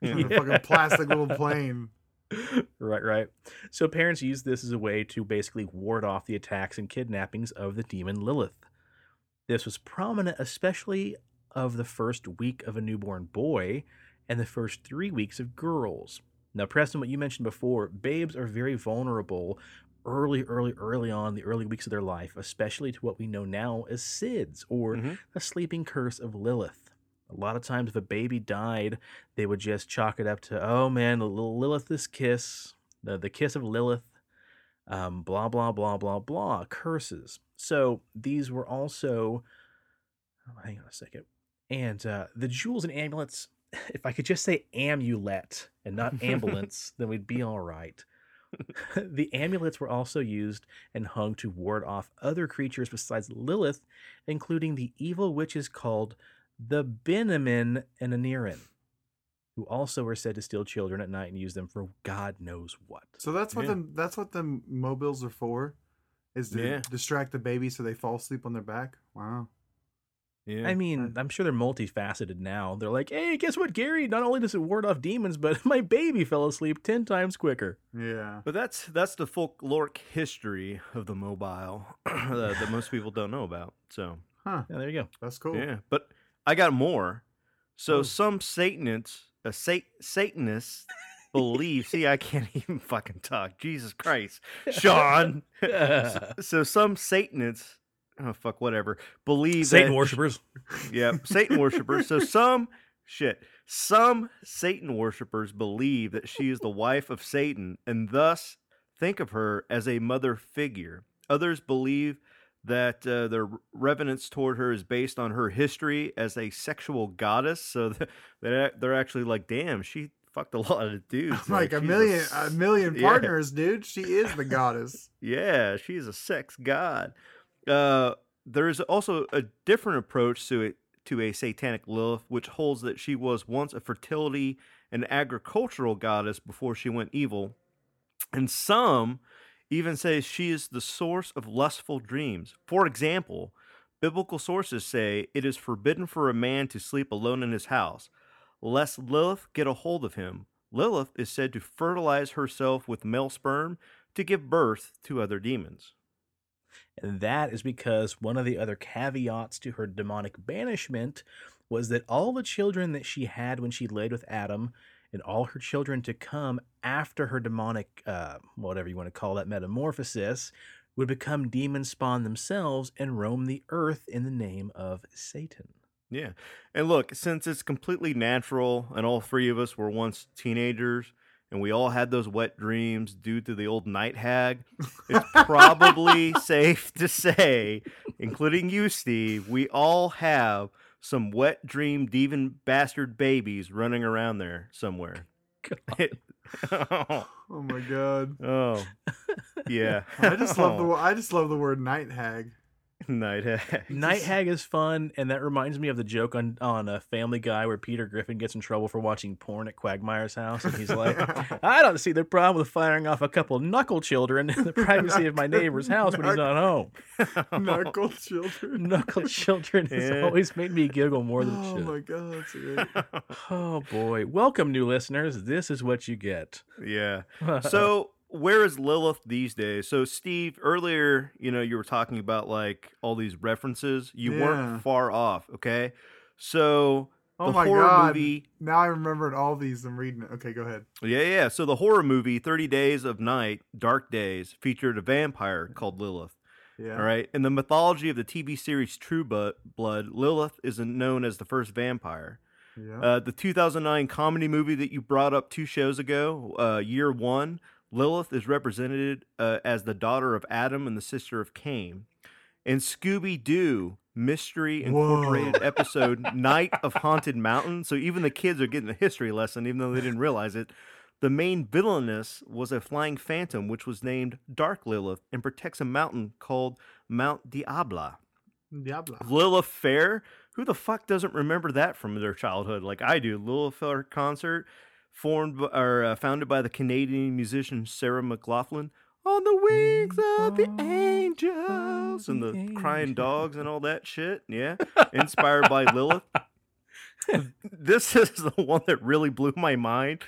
Yeah. Than a fucking plastic little plane. right, right. So parents use this as a way to basically ward off the attacks and kidnappings of the demon Lilith. This was prominent, especially of the first week of a newborn boy and the first three weeks of girls. Now, Preston, what you mentioned before, babes are very vulnerable early, early, early on, the early weeks of their life, especially to what we know now as SIDS or Mhm. the sleeping curse of Lilith. A lot of times, if a baby died, they would just chalk it up to, oh man, Lilith's kiss, the, the kiss of Lilith, um, blah, blah, blah, blah, blah, curses. So these were also, oh, hang on a second. And uh, the jewels and amulets, if I could just say amulet and not ambulance, then we'd be all right. the amulets were also used and hung to ward off other creatures besides Lilith, including the evil witches called the Benamin and Anirin, who also were said to steal children at night and use them for God knows what. So that's what Yeah. them that's what the mobiles are for. Is to Yeah. distract the baby so they fall asleep on their back. Wow. Yeah. I mean, I'm sure they're multifaceted now. They're like, hey, guess what, Gary? Not only does it ward off demons, but my baby fell asleep 10 times quicker. Yeah. But that's that's the folkloric history of the mobile that, that most people don't know about. So Huh. Yeah, there you go. That's cool. yeah, but I got more. So Oh. some Satanists, uh, a Sat- Satanists believe. see, I can't even fucking talk. Jesus Christ, Sean. so, so some Satanists, oh fuck, whatever, believe Satan that, worshippers. Yep, Satan worshippers. So some shit, some Satan worshippers believe that she is the wife of Satan and thus think of her as a mother figure. Others believe that uh, their reverence toward her is based on her history as a sexual goddess. So th- they're they're actually like, damn, she fucked a lot of dudes. Like a she's million a million yeah. partners, dude. She is the goddess. Yeah, she's a sex god. Uh, there is also a different approach to it to a satanic Lilith, which holds that she was once a fertility and agricultural goddess before she went evil, and some even says she is the source of lustful dreams. For example, biblical sources say it is forbidden for a man to sleep alone in his house, lest Lilith get a hold of him. Lilith is said to fertilize herself with male sperm to give birth to other demons. And that is because one of the other caveats to her demonic banishment was that all the children that she had when she laid with Adam and all her children to come after her demonic, uh, whatever you want to call that metamorphosis, would become demon spawn themselves and roam the earth in the name of Satan. Yeah. And look, since it's completely natural and all three of us were once teenagers and we all had those wet dreams due to the old night hag, it's probably safe to say, including you, Steve, we all have some wet dream demon bastard babies running around there somewhere. oh, Oh my god. oh, yeah. I just love the I just love the word night hag. night hag. Night Hag is fun, and that reminds me of the joke on on a Family Guy where Peter Griffin gets in trouble for watching porn at Quagmire's house, and he's like, "I don't see the problem with firing off a couple knuckle children in the privacy of my neighbor's house when he's not home." Knuckle children. Knuckle children has Yeah. always made me giggle more than Oh shit. my god, that's great. Oh boy, welcome new listeners. This is what you get. Yeah. So where is Lilith these days? So Steve, earlier, you know, you were talking about like all these references. You Yeah. weren't far off, okay? So Oh the horror god. movie Now I remembered all these. I'm reading it. Okay, go ahead. Yeah, yeah. So the horror movie 30 Days of Night, Dark Days featured a vampire called Lilith. Yeah. All right. In the mythology of the TV series True Blood, Lilith is known as the first vampire. Yeah. Uh, the 2009 comedy movie that you brought up two shows ago, uh, Year One, Lilith is represented uh, as the daughter of Adam and the sister of Cain. In Scooby Doo Mystery Incorporated Whoa. episode Night of Haunted Mountain, so even the kids are getting a history lesson, even though they didn't realize it. The main villainess was a flying phantom, which was named Dark Lilith and protects a mountain called Mount Diabla. Diablo. Lilith Fair. Who the fuck doesn't remember that from their childhood? Like I do. Lilith Fair concert, formed b- or uh, founded by the Canadian musician Sarah McLachlan. On the wings of the angels and the crying dogs and all that shit. Yeah, inspired by Lilith. this is the one that really blew my mind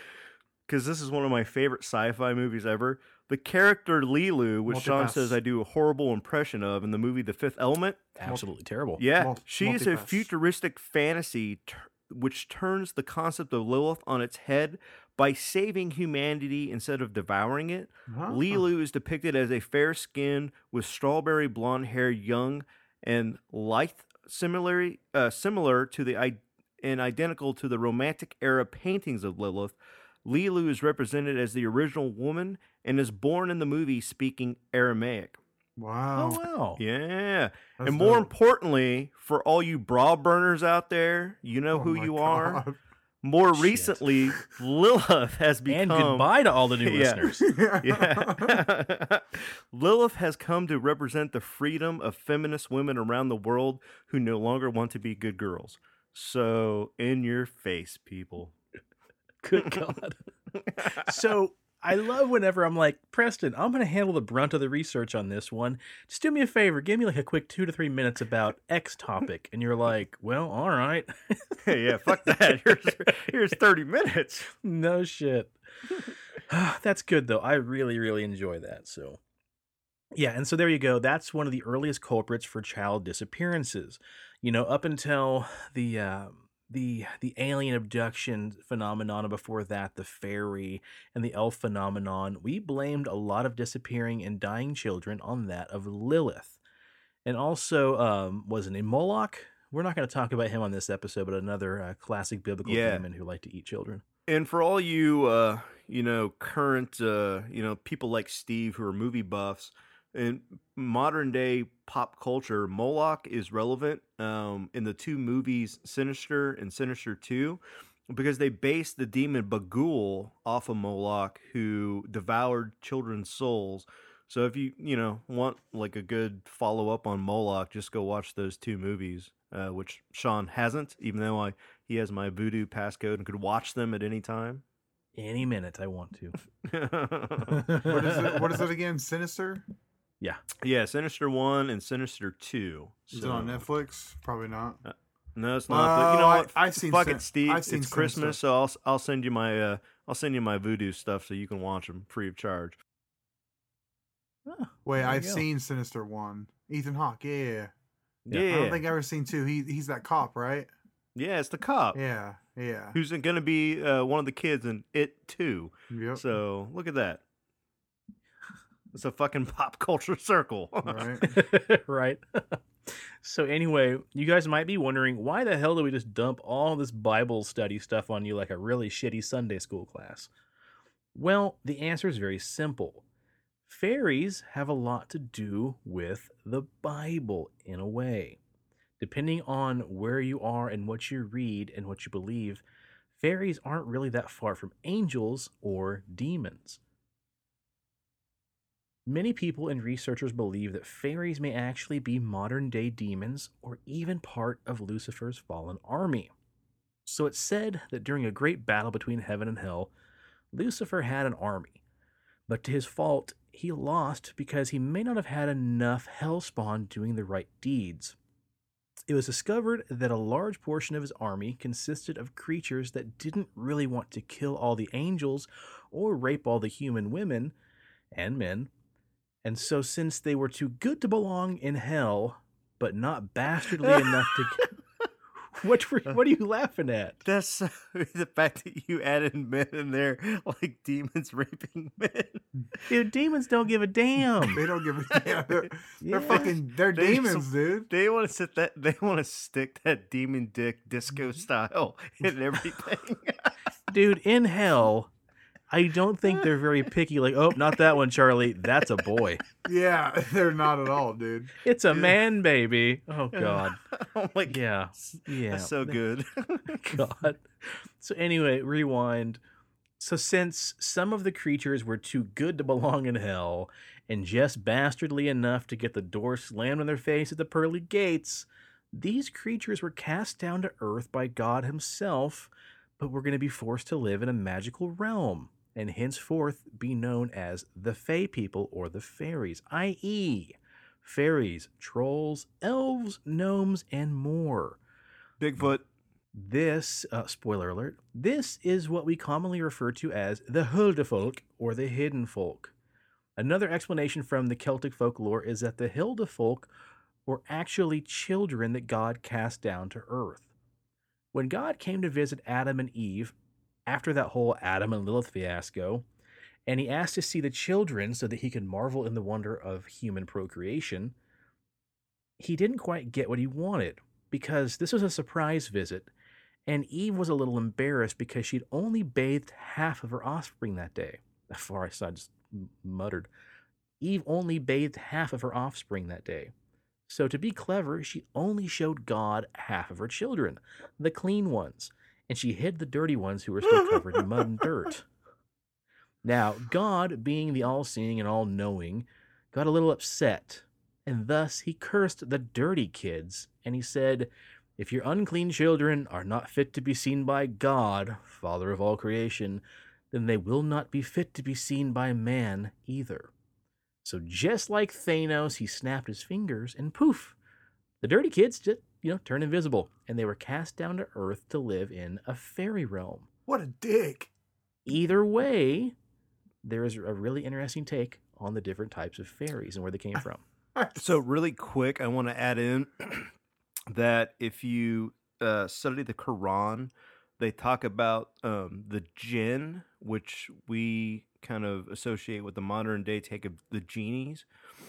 because this is one of my favorite sci-fi movies ever. The character Leeloo, which Sean Multipass. says I do a horrible impression of in the movie The Fifth Element. Absolutely terrible. Yeah, Mul- is a multipass. futuristic fantasy tur which turns the concept of Lilith on its head by saving humanity instead of devouring it. Leeloo is depicted as a fair skinned with strawberry blonde hair, young and lithe, similarly uh, similar to the i- and identical to the Romantic era paintings of Lilith. Leeloo is represented as the original woman and is born in the movie speaking Aramaic. Wow. Oh wow. Yeah. That's and more dope. importantly, for all you bra burners out there, you know Oh who you are. More Shit. recently, Lilith has become And goodbye to all the new Yeah. listeners. Yeah. Lilith has come to represent the freedom of feminist women around the world who no longer want to be good girls. So, in your face, people. Good God. so I love whenever I'm like, Preston, I'm going to handle the brunt of the research on this one. Just do me a favor. Give me like a quick two to three minutes about X topic. And you're like, well, all right. yeah, fuck that. Here's, here's 30 minutes. no shit. That's good though. I really, really enjoy that. So, yeah, and so there you go. That's one of the earliest culprits for child disappearances. You know, up until the uh, the the alien abduction phenomenon, and before that, the fairy and the elf phenomenon, we blamed a lot of disappearing and dying children on that of Lilith, and also um, was it a Moloch? We're not going to talk about him on this episode, but another uh, classic biblical Yeah. demon who liked to eat children. And for all you, uh, you know, current, uh, you know, people like Steve who are movie buffs, in modern day pop culture, Moloch is relevant um, in the two movies Sinister and Sinister Two, because they based the demon Bughuul off of Moloch, who devoured children's souls. So if you, you know, want like a good follow up on Moloch, just go watch those two movies, uh, which Sean hasn't, even though I he has my voodoo passcode and could watch them at any time. Any minute I want to. What is it? What is it again? Sinister? Yeah, Yeah, Sinister One and Sinister Two. Is it on Netflix? Probably not. No, it's not. but you know Oh, I- what? I've seen Fuck Sin- it, Steve. I've seen it's Christmas, Sinister. so I'll I'll send you my uh I'll send you my voodoo stuff so you can watch them free of charge. Wait, I've go. seen Sinister One. Ethan Hawke. Yeah, yeah. Yeah, yeah. I don't think I've ever seen two. He he's that cop, right? yeah, it's the cop Yeah, yeah. who's going to be uh, one of the kids in it too. Yep. So look at that. It's a fucking pop culture circle. Right. right. so anyway, you guys might be wondering why the hell do we just dump all this Bible study stuff on you like a really shitty Sunday school class? Well, the answer is very simple. Fairies have a lot to do with the Bible in a way. Depending on where you are and what you read and what you believe, fairies aren't really that far from angels or demons. Many people and researchers believe that fairies may actually be modern day demons or even part of Lucifer's fallen army. So it's said that during a great battle between heaven and hell, Lucifer had an army. But to his fault, he lost because he may not have had enough hellspawn doing the right deeds. It was discovered that a large portion of his army consisted of creatures that didn't really want to kill all the angels or rape all the human women and men. And so, since they were too good to belong in hell, but not bastardly enough to. What, were, uh, what are you laughing at? That's so- the fact that you added men in there like demons raping men. Dude, demons don't give a damn. They don't give a damn. They're, Yeah. they're fucking. They're They demons, some- dude. They want to sit that they want to stick that demon dick disco mm-hmm. style in everything. Dude, in hell, I don't think they're very picky. Like, oh, not that one, Charlie. That's a boy. Yeah, they're not at all, dude. It's a man, baby. Oh, God. oh my god. Yeah. Yeah. That's so good. God. So anyway, rewind. So, since some of the creatures were too good to belong in hell and just bastardly enough to get the door slammed in their face at the pearly gates, these creatures were cast down to earth by God Himself, but were going to be forced to live in a magical realm and henceforth be known as the Fey people or the fairies, i.e., fairies, trolls, elves, gnomes, and more. Bigfoot. This, uh, spoiler alert, this is what we commonly refer to as the Huldufolk or the Hidden Folk. Another explanation from the Celtic folklore is that the Hildefolk were actually children that God cast down to earth. When God came to visit Adam and Eve, after that whole Adam and Lilith fiasco, and he asked to see the children so that he could marvel in the wonder of human procreation, he didn't quite get what he wanted because this was a surprise visit, and Eve was a little embarrassed because she'd only bathed half of her offspring that day. Far I just muttered, Eve only bathed half of her offspring that day. So, to be clever, she only showed God half of her children, the clean ones, and she hid the dirty ones who were still covered in mud and dirt. Now, God, being the all seeing and all knowing, got a little upset, and thus he cursed the dirty kids, and he said, If your unclean children are not fit to be seen by God, Father of all creation, then they will not be fit to be seen by man either. So just like Thanos, he snapped his fingers, and poof, the dirty kids just, you know, turn invisible, and they were cast down to earth to live in a fairy realm. What a dick. Either way, there is a really interesting take on the different types of fairies and where they came from. So, really quick, I want to add in that if you uh, study the Quran, they talk about um, the jinn, which we kind of associate with the modern day take of the genies.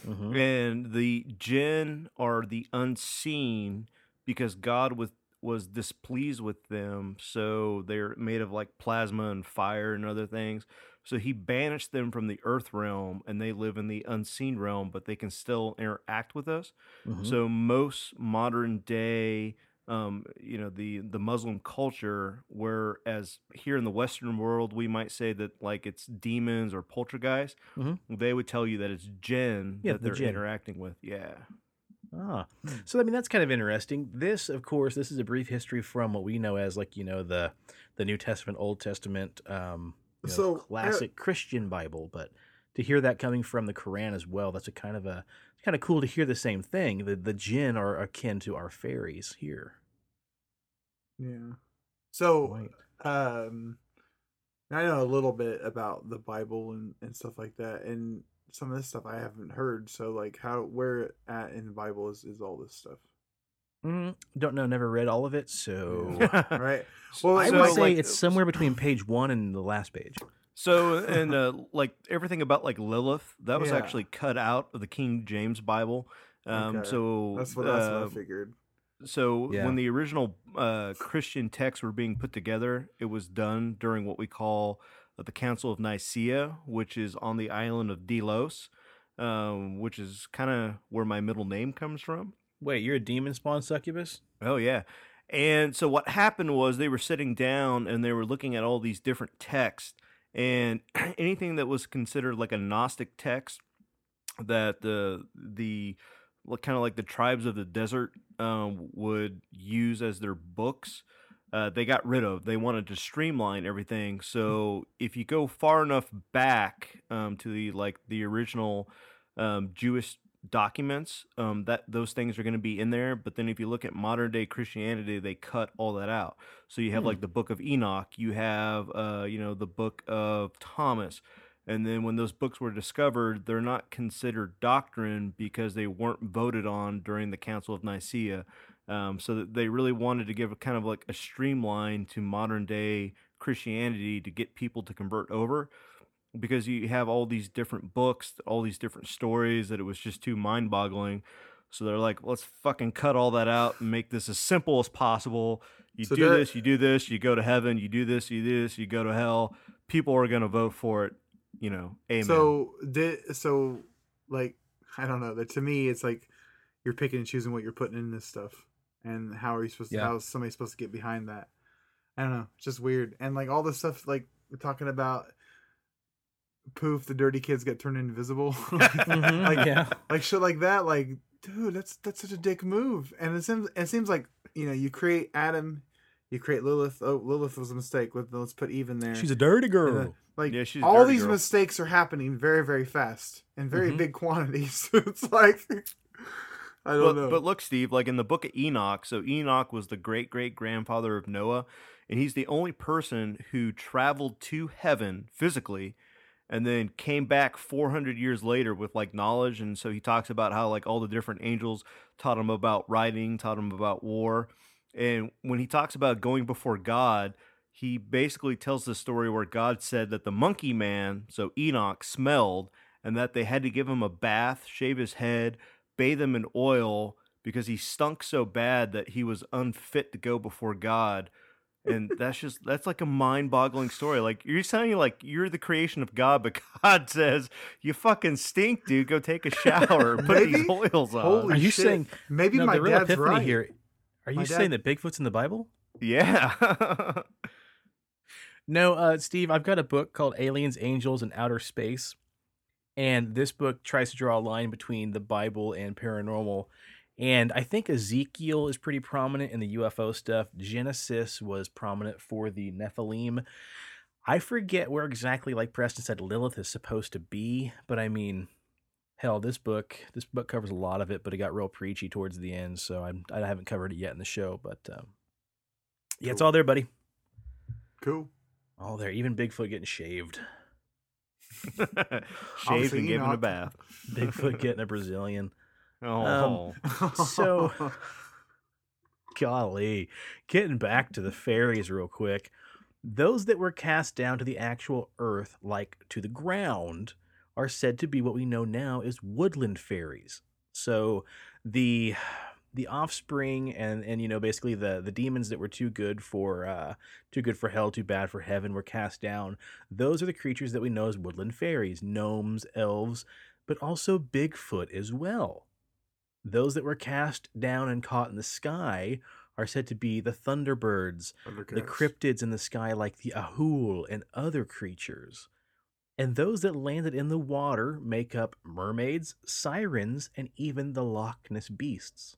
Mhm. And the jinn are the unseen because God was was displeased with them, so they're made of like plasma and fire and other things. So he banished them from the earth realm and they live in the unseen realm, but they can still interact with us. Mhm. So most modern day um, you know, the the Muslim culture, whereas here in the Western world we might say that like it's demons or poltergeist, Mhm. they would tell you that it's jinn Yeah, that the they're jinn. interacting with. Yeah. Ah, so I mean that's kind of interesting. This, of course, this is a brief history from what we know as like you know the the New Testament, Old Testament, um, you know, So, classic Christian Bible. But to hear that coming from the Quran as well, that's a kind of a it's kind of cool to hear the same thing. The the jinn are akin to our fairies here. Yeah. So, Right. um, I know a little bit about the Bible and, and stuff like that, and some of this stuff I haven't heard. So, like, how where at in the Bible is, is all this stuff? Mm, don't know, never read all of it, so Right. Well, I so, would say like, it's somewhere between page one and the last page. So and uh, like everything about like Lilith, that was Yeah. actually cut out of the King James Bible. Um, Okay. So That's what that's what uh, I figured. So Yeah. when the original uh, Christian texts were being put together, it was done during what we call the Council of Nicaea, which is on the island of Delos, um, which is kind of where my middle name comes from. Wait, you're a demon spawn succubus? Oh yeah. And so what happened was they were sitting down and they were looking at all these different texts and anything that was considered like a gnostic text that the the kind of like the tribes of the desert um, would use as their books uh, they got rid of. They wanted to streamline everything. So if you go far enough back um, to the like the original um, jewish documents um, that those things are going to be in there. But then if you look at modern day christianity they cut all that out. So you have Hmm. like the book of enoch. You have uh, you know the book of thomas. And then when those books were discovered they're not considered doctrine because they weren't voted on during the council of nicaea um, so that they really wanted to give a kind of like a streamline to modern day christianity to get people to convert over because you have all these different books, all these different stories that it was just too mind boggling. So they're like, let's fucking cut all that out and make this as simple as possible. You So do that- this, you do this, you go to heaven, you do this, you do this, you go to hell. People are going to vote for it, you know. Amen. So did so like I don't know. That to me, it's like you're picking and choosing what you're putting in this stuff, and how are you supposed to? Yeah. How is somebody supposed to get behind that? I don't know. It's just weird, and like all this stuff, like we're talking about poof, the dirty kids get turned invisible. Mhm, like yeah. like shit like that. Like, dude, that's that's such a dick move. And it seems it seems like you know you create Adam, you create Lilith. Oh, Lilith was a mistake. Let, let's put Eve in there. She's a dirty girl. then, like Yeah, she's all these girl. mistakes are happening very very fast in very Mhm. big quantities. it's like I don't But, know. but look, Steve, like in the book of Enoch, so Enoch was the great great grandfather of Noah, and he's the only person who traveled to heaven physically and then came back 400 years later with like knowledge. And so he talks about how like all the different angels taught him about writing, taught him about war. And when he talks about going before God, he basically tells the story where God said that the monkey man, so Enoch, smelled and that they had to give him a bath, shave his head, bathe him in oil because he stunk so bad that he was unfit to go before God. And that's just that's like a mind-boggling story. Like you're telling you like you're the creation of God, but God says you fucking stink, dude. Go take a shower, put these oils on. Holy Are you shit. saying maybe no, my the real dad's epiphany right here? Are you My saying dad- that Bigfoot's in the Bible? yeah. No, uh, Steve, I've got a book called Aliens, Angels, and Outer Space. And this book tries to draw a line between the Bible and paranormal. And I think Ezekiel is pretty prominent in the UFO stuff. Genesis was prominent for the Nephilim. I forget where exactly, like Preston said, Lilith is supposed to be, but I mean, hell, this book this book covers a lot of it, but it got real preachy towards the end, so I'm, I haven't covered it yet in the show. But um, yeah, it's all there, buddy. cool All there. Even Bigfoot getting shaved. Shaved and given a bath. Bigfoot getting a Brazilian. Oh, um, So, golly, getting back to the fairies real quick. Those that were cast down to the actual earth, like to the ground, are said to be what we know now as woodland fairies. So, the the offspring and and you know basically the the demons that were too good for uh too good for hell too bad for heaven were cast down those are the creatures that we know as woodland fairies gnomes elves but also bigfoot as well those that were cast down and caught in the sky are said to be the thunderbirds, the cryptids in the sky like the ahool and other creatures. And those that landed in the water make up mermaids, sirens, and even the Loch Ness beasts.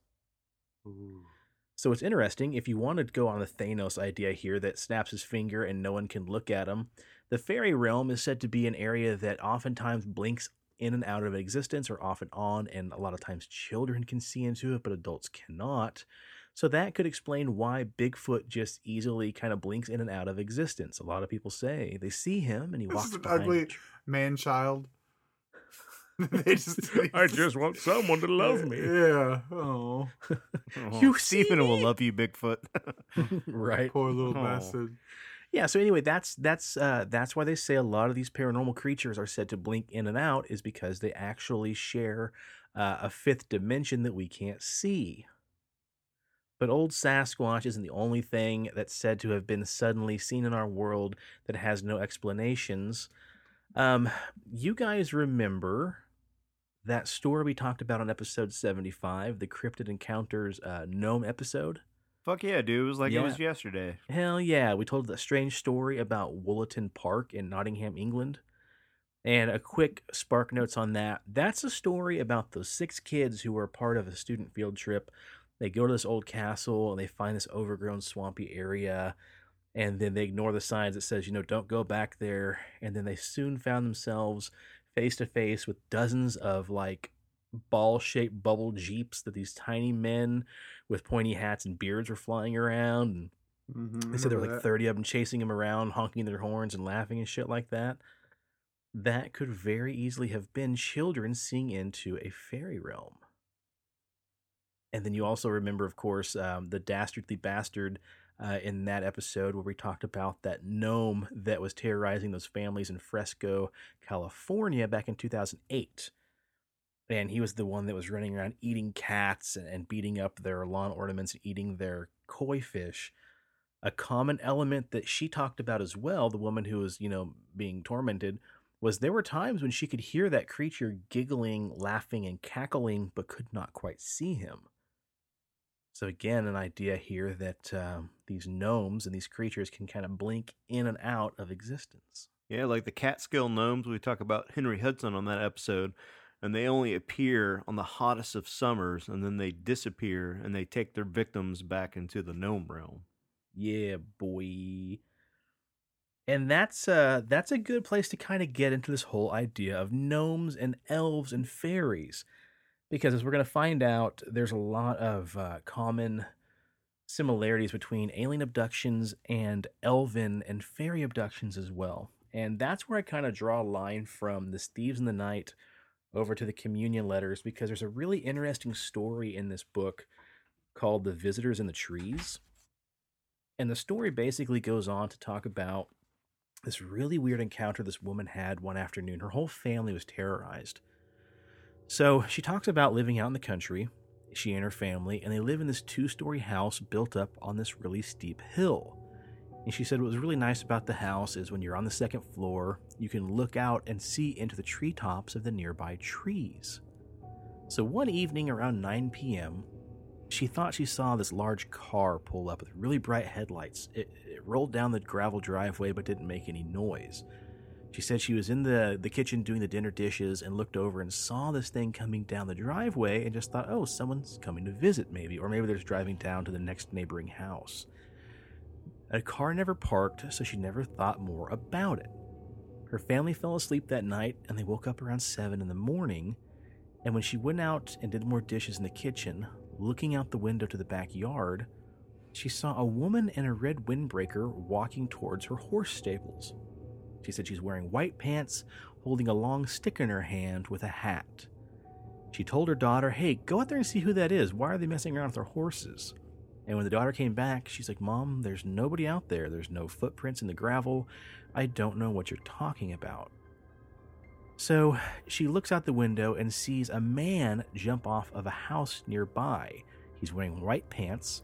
So it's interesting if you want to go on the Thanos idea here that snaps his finger and no one can look at him. The fairy realm is said to be an area that oftentimes blinks in and out of existence or off and on, and a lot of times children can see into it, but adults cannot. So that could explain why Bigfoot just easily kind of blinks in and out of existence. A lot of people say they see him and he This walks is an ugly man child. they just, want someone to love me. Yeah. Oh, You Stephen will love you, Bigfoot. right. poor little Oh. bastard. Yeah, so anyway, that's that's uh that's why they say a lot of these paranormal creatures are said to blink in and out is because they actually share uh, a fifth dimension that we can't see. But old Sasquatch isn't the only thing that's said to have been suddenly seen in our world that has no explanations. Um, you guys remember that story we talked about on episode 75, the Cryptid Encounters uh, gnome episode? Fuck yeah, dude. It was like it was yesterday. Hell yeah. We told the strange story about Wollaton Park in Nottingham, England. And a quick spark notes on that. That's a story about those six kids who were part of a student field trip. They go to this old castle and they find this overgrown swampy area. And then they ignore the signs that says, you know, don't go back there. And then they soon found themselves face to face with dozens of like ball shaped bubble jeeps that these tiny men with pointy hats and beards were flying around. And Mhm, they said there were like that. 30 of them chasing him around, honking their horns and laughing and shit like that. That could very easily have been children seeing into a fairy realm. And then you also remember, of course, um, the dastardly bastard uh, in that episode where we talked about that gnome that was terrorizing those families in Fresno, California back in 2008. And he was the one that was running around eating cats and, and beating up their lawn ornaments and eating their koi fish a common element that she talked about as well, the woman who was, you know, being tormented, was there were times when she could hear that creature giggling, laughing, and cackling, but could not quite see him. So, again, an idea here that um, these gnomes and these creatures can kind of blink in and out of existence. Yeah, like the Catskill gnomes. We talk about Henry Hudson on that episode, and they only appear on the hottest of summers, and then they disappear, and they take their victims back into the gnome realm. Yeah, boy. And that's uh that's a good place to kind of get into this whole idea of gnomes and elves and fairies. Because as we're going to find out, there's a lot of uh, common similarities between alien abductions and elven and fairy abductions as well. And that's where I kind of draw a line from the Thieves in the Night over to the communion letters because there's a really interesting story in this book called The Visitors in the Trees. And the story basically goes on to talk about this really weird encounter this woman had one afternoon. Her whole family was terrorized. So she talks about living out in the country, she and her family, and they live in this two story house built up on this really steep hill. And she said what was really nice about the house is when you're on the second floor, you can look out and see into the treetops of the nearby trees. So one evening around 9 p.m., she thought she saw this large car pull up with really bright headlights. It, it, rolled down the gravel driveway but didn't make any noise. She said she was in the, the kitchen doing the dinner dishes and looked over and saw this thing coming down the driveway and just thought, oh, someone's coming to visit, maybe, or maybe they're just driving down to the next neighboring house. A car never parked, so she never thought more about it. Her family fell asleep that night and they woke up around 7 in the morning. And when she went out and did more dishes in the kitchen, looking out the window to the backyard, she saw a woman in a red windbreaker walking towards her horse stables. She said she's wearing white pants, holding a long stick in her hand with a hat. She told her daughter, Hey, go out there and see who that is. Why are they messing around with their horses? And when the daughter came back, she's like, Mom, there's nobody out there. There's no footprints in the gravel. I don't know what you're talking about. So she looks out the window and sees a man jump off of a house nearby. He's wearing white pants.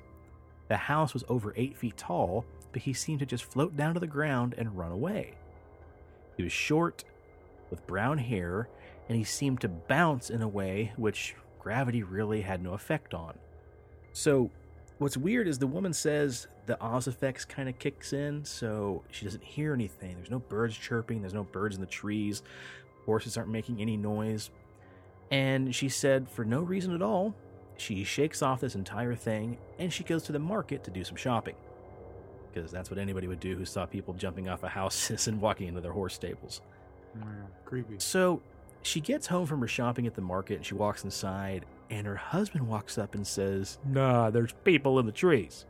The house was over eight feet tall, but he seemed to just float down to the ground and run away. He was short, with brown hair, and he seemed to bounce in a way which gravity really had no effect on. So, what's weird is the woman says the Oz effects kind of kicks in, so she doesn't hear anything. There's no birds chirping, there's no birds in the trees, horses aren't making any noise. And she said, for no reason at all, she shakes off this entire thing and she goes to the market to do some shopping because that's what anybody would do who saw people jumping off of houses and walking into their horse stables. Wow, creepy. So she gets home from her shopping at the market and she walks inside, and her husband walks up and says, Nah, there's people in the trees.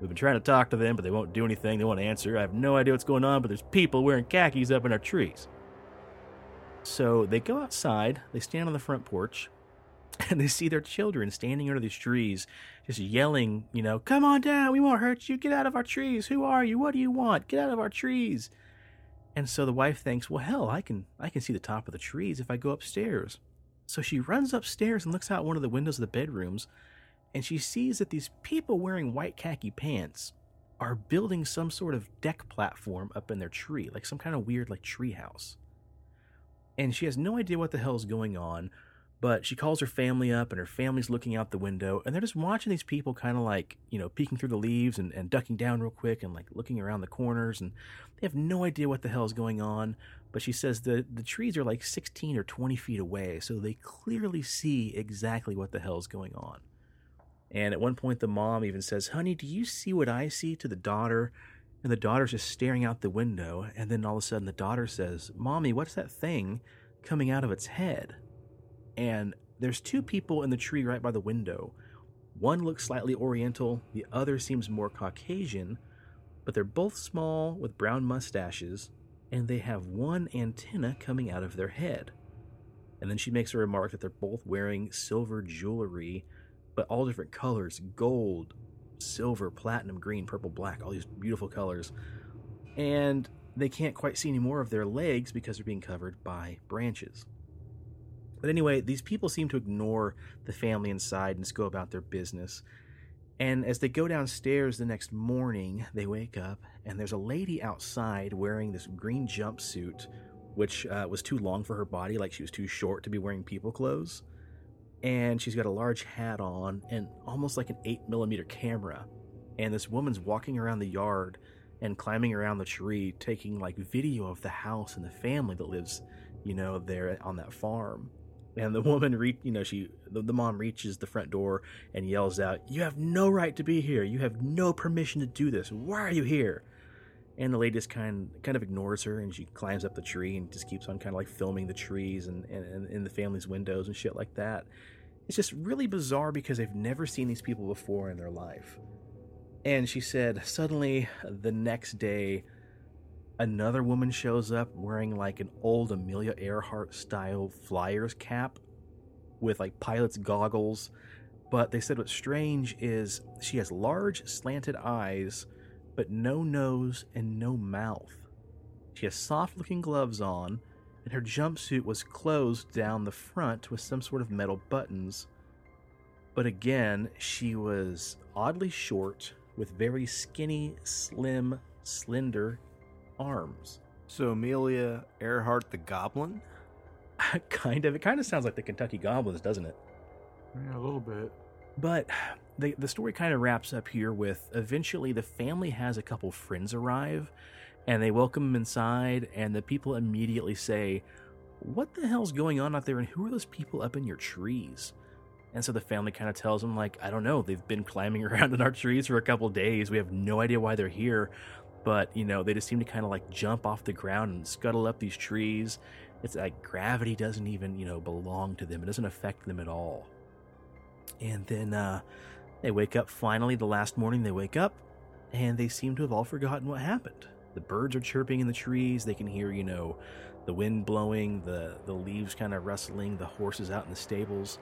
We've been trying to talk to them, but they won't do anything. They won't answer. I have no idea what's going on, but there's people wearing khakis up in our trees. So they go outside, they stand on the front porch, and they see their children standing under these trees, just yelling, you know, come on down, we won't hurt you, get out of our trees. Who are you? What do you want? Get out of our trees. And so the wife thinks, well, hell, I can I can see the top of the trees if I go upstairs. So she runs upstairs and looks out one of the windows of the bedrooms, and she sees that these people wearing white khaki pants are building some sort of deck platform up in their tree, like some kind of weird like tree house. And she has no idea what the hell is going on, but she calls her family up, and her family's looking out the window, and they're just watching these people kind of like, you know, peeking through the leaves and, and ducking down real quick and like looking around the corners, and they have no idea what the hell is going on. But she says the, the trees are like 16 or 20 feet away, so they clearly see exactly what the hell is going on. And at one point, the mom even says, Honey, do you see what I see to the daughter? And the daughter's just staring out the window. And then all of a sudden, the daughter says, Mommy, what's that thing coming out of its head? And there's two people in the tree right by the window. One looks slightly oriental, the other seems more Caucasian, but they're both small with brown mustaches, and they have one antenna coming out of their head. And then she makes a remark that they're both wearing silver jewelry, but all different colors gold, silver, platinum, green, purple, black, all these beautiful colors. And they can't quite see any more of their legs because they're being covered by branches. But anyway, these people seem to ignore the family inside and just go about their business. And as they go downstairs the next morning, they wake up and there's a lady outside wearing this green jumpsuit, which uh, was too long for her body, like she was too short to be wearing people clothes. and she's got a large hat on and almost like an 8 millimeter camera. And this woman's walking around the yard and climbing around the tree, taking like video of the house and the family that lives, you know, there on that farm. And the woman, re- you know, she, the, the mom reaches the front door and yells out, "You have no right to be here. You have no permission to do this. Why are you here?" And the lady just kind kind of ignores her, and she climbs up the tree and just keeps on kind of like filming the trees and, and, and in the family's windows and shit like that. It's just really bizarre because they've never seen these people before in their life. And she said, suddenly the next day, another woman shows up wearing like an old Amelia Earhart style flyers cap with like pilot's goggles. But they said what's strange is she has large slanted eyes, but no nose and no mouth. She has soft looking gloves on, and her jumpsuit was closed down the front with some sort of metal buttons. But again, she was oddly short with very skinny, slim, slender arms. So Amelia Earhart the Goblin? kind of. It kind of sounds like the Kentucky Goblins, doesn't it? Yeah, a little bit. But the the story kind of wraps up here with eventually the family has a couple friends arrive and they welcome them inside and the people immediately say, "What the hell's going on out there and who are those people up in your trees?" And so the family kind of tells them like, "I don't know. They've been climbing around in our trees for a couple days. We have no idea why they're here." But, you know, they just seem to kind of like jump off the ground and scuttle up these trees. It's like gravity doesn't even, you know, belong to them. It doesn't affect them at all. And then uh, they wake up finally, the last morning they wake up, and they seem to have all forgotten what happened. The birds are chirping in the trees. They can hear, you know, the wind blowing, the, the leaves kind of rustling, the horses out in the stables.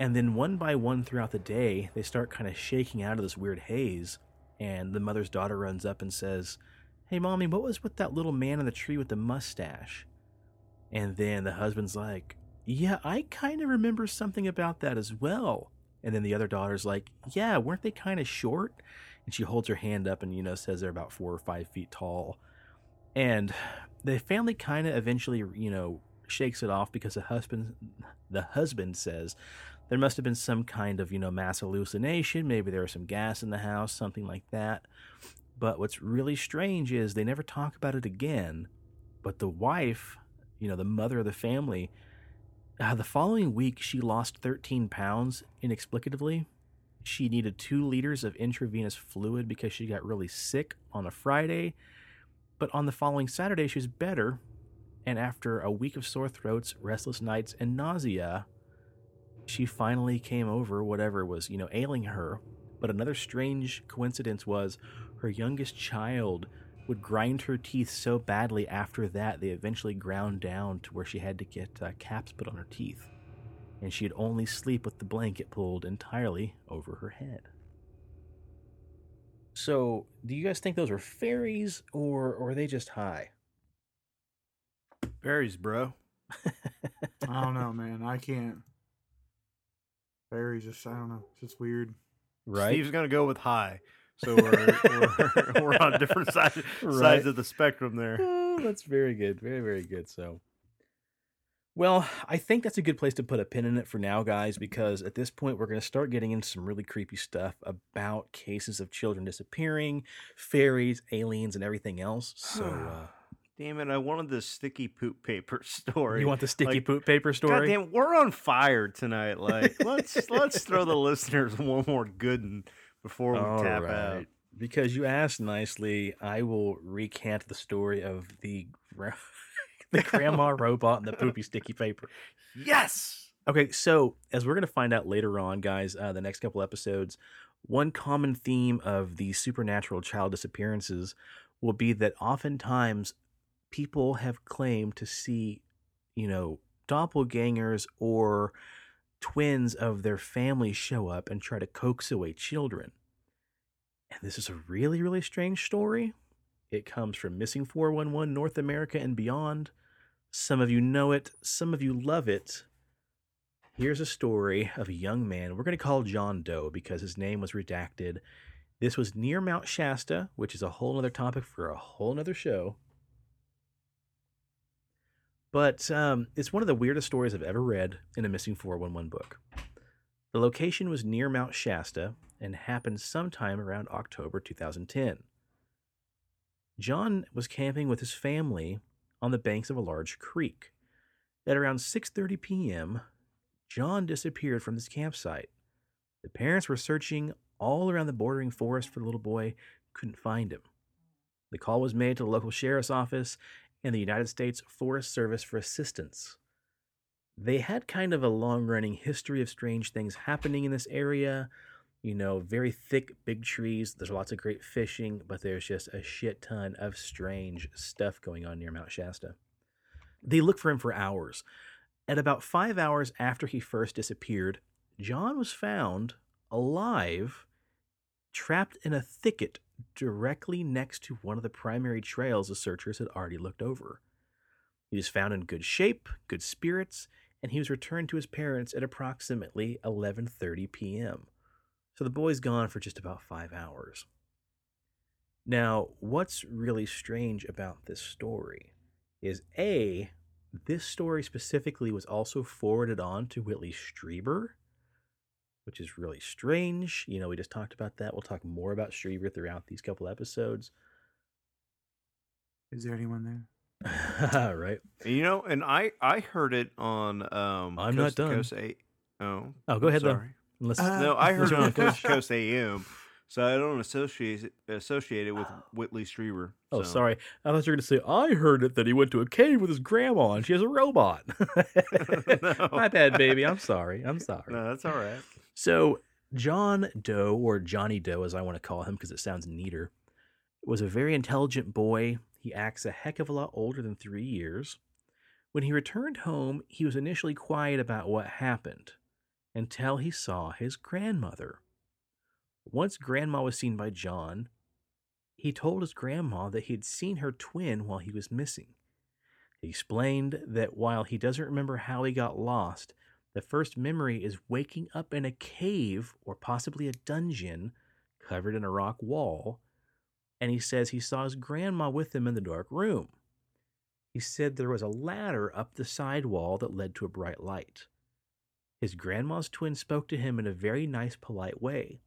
And then one by one throughout the day, they start kind of shaking out of this weird haze. And the mother's daughter runs up and says, Hey, mommy, what was with that little man in the tree with the mustache? And then the husband's like, Yeah, I kind of remember something about that as well. And then the other daughter's like, Yeah, weren't they kind of short? And she holds her hand up and, you know, says they're about four or five feet tall. And the family kind of eventually, you know, shakes it off because the husband, the husband says there must have been some kind of, you know, mass hallucination. Maybe there was some gas in the house, something like that. But what's really strange is they never talk about it again. But the wife, you know, the mother of the family, uh, the following week she lost 13 pounds inexplicably. She needed two liters of intravenous fluid because she got really sick on a Friday. But on the following Saturday, she was better. And after a week of sore throats, restless nights, and nausea, she finally came over whatever was, you know, ailing her. But another strange coincidence was her youngest child would grind her teeth so badly after that they eventually ground down to where she had to get uh, caps put on her teeth. And she'd only sleep with the blanket pulled entirely over her head. So, do you guys think those are fairies or, or are they just high? Fairies, bro. I don't know, man. I can't. Fairies just I don't know. It's just weird. Right? Steve's gonna go with high. So we're we're, we're on different sides Right. sides of the spectrum there. Oh, that's very good. Very, very good. So, well, I think that's a good place to put a pin in it for now, guys, because at this point, we're going to start getting into some really creepy stuff about cases of children disappearing, fairies, aliens, and everything else. So, uh, Damn it! I wanted the sticky poop paper story. you want the sticky like, poop paper God story? damn, we're on fire tonight. Like, let's let's throw the listeners one more good one before we All tap right. out. Because you asked nicely, I will recant the story of the the grandma robot and the poopy sticky paper. Yes. Okay, so as we're going to find out later on, guys, uh, the next couple episodes, one common theme of the supernatural child disappearances will be that oftentimes people have claimed to see, you know, doppelgangers or twins of their family show up and try to coax away children. And this is a really, really strange story. It comes from Missing 411 North America and beyond. Some of you know it, some of you love it. Here's a story of a young man we're going to call John Doe because his name was redacted. This was near Mount Shasta, which is a whole other topic for a whole other show. But um, it's one of the weirdest stories I've ever read in a missing 411 book. The location was near Mount Shasta and happened sometime around October 2010. John was camping with his family on the banks of a large creek. At around 6:30 p.m., John disappeared from this campsite. The parents were searching all around the bordering forest for the little boy, couldn't find him. The call was made to the local sheriff's office and the United States Forest Service for assistance. They had kind of a long running history of strange things happening in this area. You know, very thick, big trees. There's lots of great fishing, but there's just a shit ton of strange stuff going on near Mount Shasta. They looked for him for hours. At about five hours after he first disappeared, John was found alive, trapped in a thicket directly next to one of the primary trails the searchers had already looked over. He was found in good shape, good spirits, and he was returned to his parents at approximately 11:30 p.m. So the boy's gone for just about 5 hours. Now, what's really strange about this story is A, this story specifically was also forwarded on to Whitley Strieber, which is really strange. You know, we just talked about that. We'll talk more about Strieber throughout these couple episodes. Is there anyone there? right. You know, and I I heard it on um I'm not Coast to done. Coast A- oh, Oh, go ahead though. sorry. Unless Uh, No, I heard it on Unless you wanna Coast Coast AM, so I don't associate it, associate it with Whitley Strieber. Oh, sorry. I thought you were going to say, I heard it that he went to a cave with his grandma and she has a robot. No. My bad, baby. I'm sorry. I'm sorry. No, that's all right. So, John Doe, or Johnny Doe as I want to call him because it sounds neater, was a very intelligent boy. He acts a heck of a lot older than three years. When he returned home, he was initially quiet about what happened until he saw his grandmother. Once grandma was seen by John, he told his grandma that he had seen her twin while he was missing. He explained that while he doesn't remember how he got lost, the first memory is waking up in a cave or possibly a dungeon covered in a rock wall, and he says he saw his grandma with him in the dark room. He said there was a ladder up the side wall that led to a bright light. His grandma's twin spoke to him in a very nice, polite way.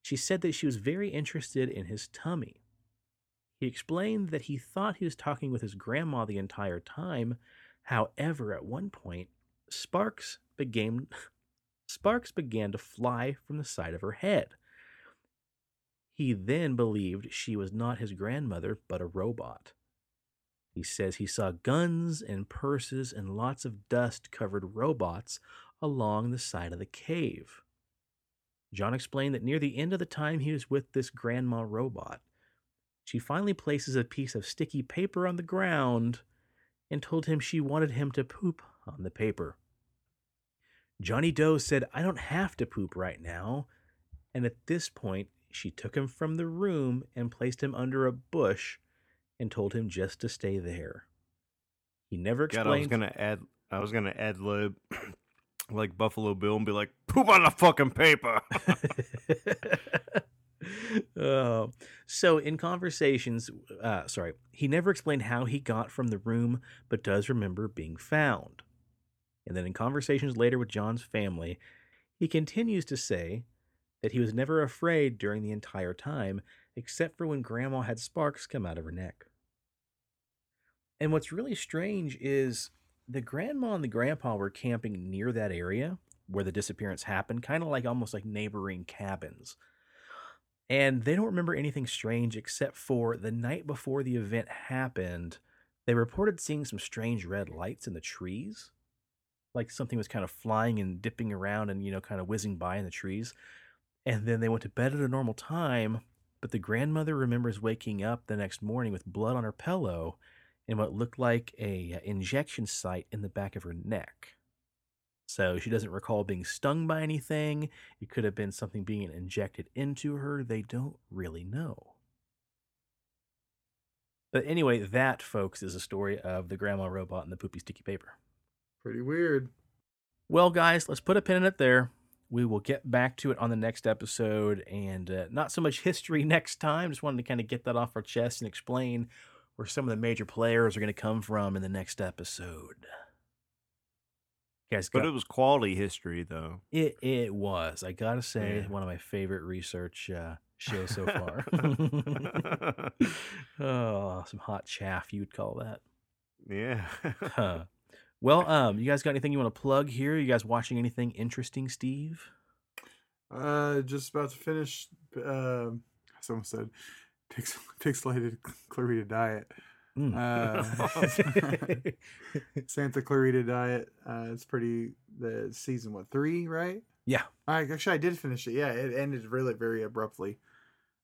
She said that she was very interested in his tummy. He explained that he thought he was talking with his grandma the entire time. However, at one point, sparks began sparks began to fly from the side of her head. He then believed she was not his grandmother, but a robot. He says he saw guns and purses and lots of dust covered robots along the side of the cave. John explained that near the end of the time he was with this grandma robot, she finally places a piece of sticky paper on the ground and told him she wanted him to poop on the paper. Johnny Doe said, I don't have to poop right now. And at this point, she took him from the room and placed him under a bush and told him just to stay there. He never God, I was explained. gonna add. I was gonna ad lib like Buffalo Bill and be like, "Poop on the fucking paper." oh. So, in conversations, uh, sorry, he never explained how he got from the room, but does remember being found. And then in conversations later with John's family, he continues to say that he was never afraid during the entire time, except for when Grandma had sparks come out of her neck. And what's really strange is the grandma and the grandpa were camping near that area where the disappearance happened, kind of like almost like neighboring cabins. And they don't remember anything strange except for the night before the event happened, they reported seeing some strange red lights in the trees. Like something was kind of flying and dipping around and, you know, kind of whizzing by in the trees. And then they went to bed at a normal time, but the grandmother remembers waking up the next morning with blood on her pillow and what looked like a uh, injection site in the back of her neck. So she doesn't recall being stung by anything. It could have been something being injected into her. They don't really know. But anyway, that, folks, is a story of the grandma robot and the poopy sticky paper. Pretty weird. Well, guys, let's put a pin in it there. We will get back to it on the next episode and uh, not so much history next time. Just wanted to kind of get that off our chest and explain where some of the major players are going to come from in the next episode. You guys, But got, it was quality history, though. it it was. I gotta say, Yeah. one of my favorite research uh, shows so far. oh, some hot chaff, you'd call that. yeah. Huh. Well, um, you guys got anything you want to plug here? You guys watching anything interesting, Steve? Uh, just about to finish. Uh, someone said, Pix- "Pixelated Clarita Diet." Mm. Uh, Santa Clarita Diet. Uh, it's pretty. The season what three right? yeah. I actually I did finish it. Yeah, it ended really very abruptly.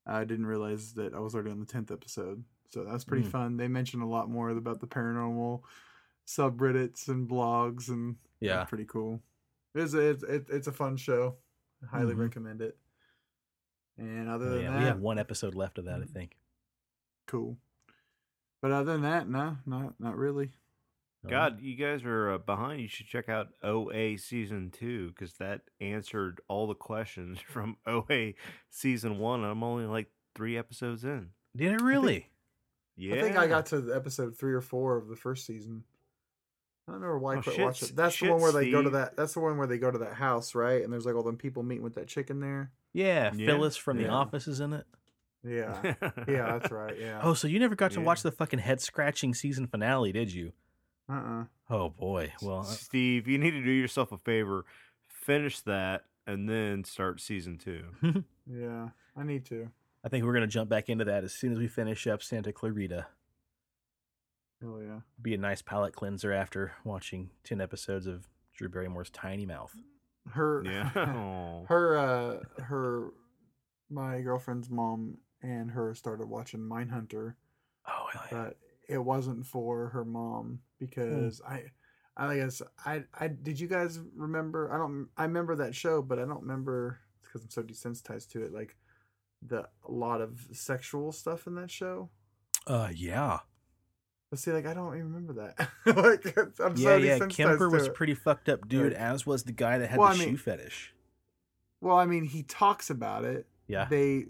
I didn't realize that I was already on the tenth episode, so that was pretty Mm. fun. They mentioned a lot more about the paranormal subreddits and blogs, and Yeah. pretty cool. It's a, it's it's a fun show. I highly Mhm. recommend it. And other than yeah, that, we have one episode left of that, I Mm. think. cool. But other than that, no, not not really. God, you guys are uh, behind. You should check out OA season two because that answered all the questions from OA season one. I'm only like three episodes in. Did it really? Yeah, I think I got to episode three or four of the first season. I don't remember why I Oh, quit shit, watching. That's shit, the one where they go to that. That's the one where they go to that house, right? And there's like all them people meeting with that chicken there. Yeah, Yeah. Phyllis from The Office is in it. Yeah, yeah, that's right. Yeah. Oh, so you never got to Yeah. watch the fucking head scratching season finale, did you? Uh. uh Oh boy. Well, uh, Steve, you need to do yourself a favor. Finish that and then start season two. Yeah, I need to. I think we're gonna jump back into that as soon as we finish up Santa Clarita. Hell yeah. Be a nice palate cleanser after watching ten episodes of Drew Barrymore's Tiny Mouth. Her. Yeah. Her. Uh. Her. My girlfriend's mom and her started watching Mindhunter. Oh hell yeah. but it wasn't for her mom because I I guess I I did you guys remember I don't I remember that show but I don't remember because I'm so desensitized to it like the a lot of sexual stuff in that show. Uh yeah. But see, like I don't even remember that. like I'm yeah, so yeah. Kemper was pretty fucked up dude, Right. as was the guy that had Well, the I mean- shoe fetish. Well, I mean, he talks about it. Yeah. They,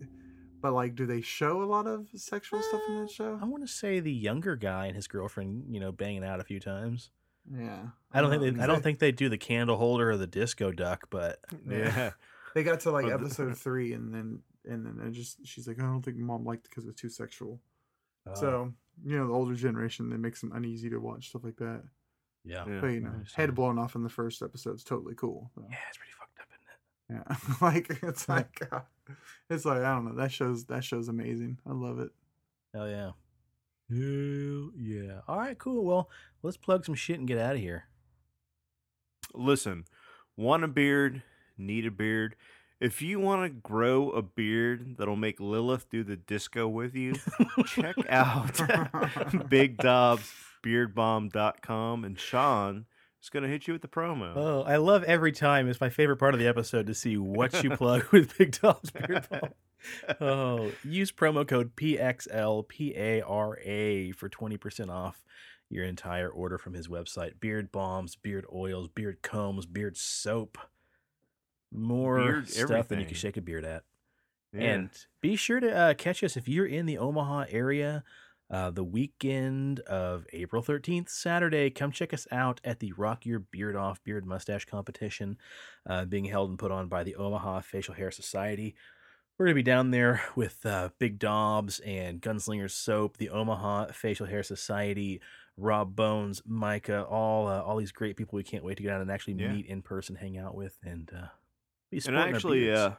but like, do they show a lot of sexual stuff in that uh, show? I want to say the younger guy and his girlfriend, you know, banging out a few times. Yeah. I don't think they, I don't think they do the candle holder or the disco duck, but yeah. They got to like episode three, and then and then I just she's like, I don't think mom liked because it it's too sexual. Uh, So you know, the older generation it makes them uneasy to watch stuff like that. yeah, Yeah. But you know, head blown off in the first episode's totally cool. so, yeah, it's pretty fucked up, isn't it? Yeah, like it's like uh, it's like I don't know. That shows that show's amazing. I love it. Hell yeah. Hell yeah. All right, cool. Well, let's plug some shit and get out of here. Listen, want a beard, need a beard. If you want to grow a beard that'll make Lilith do the disco with you, check out BigDobbsBeardBalm.com and Sean is going to hit you with the promo. Oh, I love every time. It's my favorite part of the episode to see what you plug with Big Dobbs Beard Balm. Oh, use promo code PXLPARA for 20% off your entire order from his website. Beard bombs, beard oils, beard combs, beard soap. More Beard stuff than you everything. can shake a beard at. Yeah. And be sure to uh, catch us if you're in the Omaha area uh, the weekend of April 13th, Saturday. Come check us out at the Rock Your Beard Off Beard Mustache Competition uh, being held and put on by the Omaha Facial Hair Society. We're going to be down there with uh, Big Dobbs and Gunslinger Soap, the Omaha Facial Hair Society, Rob Bones, Micah, all uh, all these great people we can't wait to get out and actually Yeah. meet in person, hang out with, and uh, and I actually uh,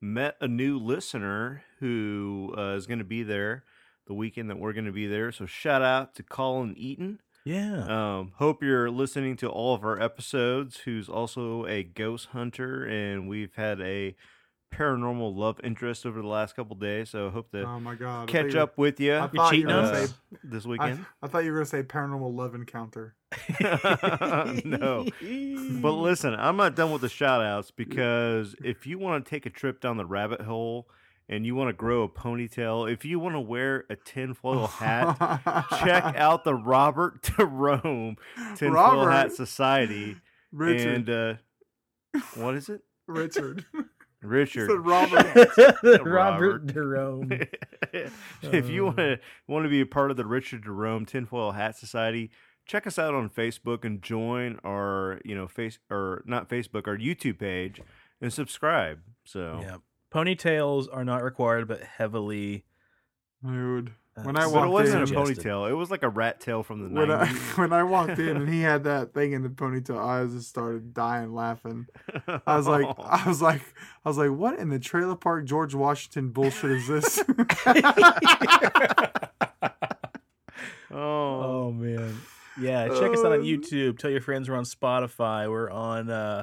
met a new listener who uh, is going to be there the weekend that we're going to be there. So shout out to Colin Eaton. yeah. Um, hope you're listening to all of our episodes. Who's also a ghost hunter, and we've had a paranormal love interest over the last couple days. So hope to Oh my god! Catch up with you I thought you cheating were on gonna us? say. this weekend. I thought you were gonna say paranormal love encounter. no. But listen, I'm not done with the shout outs because if you want to take a trip down the rabbit hole and you want to grow a ponytail, if you want to wear a tinfoil hat, check out the Robert Jerome Tinfoil Robert. Hat Society. Richard. And uh, what is it? Richard. Richard. said Robert. Robert Robert. Jerome. if you want to want to be a part of the Richard Jerome Tinfoil Hat Society, check us out on Facebook and join our you know face or not Facebook our YouTube page and subscribe. So Yeah. Ponytails are not required, but heavily. Dude, uh, when I walked but it wasn't a in, suggested. ponytail. It was like a rat tail from the when I when I walked in and he had that thing in the ponytail, I just started dying laughing. I was like, I was like, I was like, what in the trailer park George Washington bullshit is this? oh, Oh man. Yeah, check us out on Um, YouTube. Tell your friends we're on Spotify. We're on uh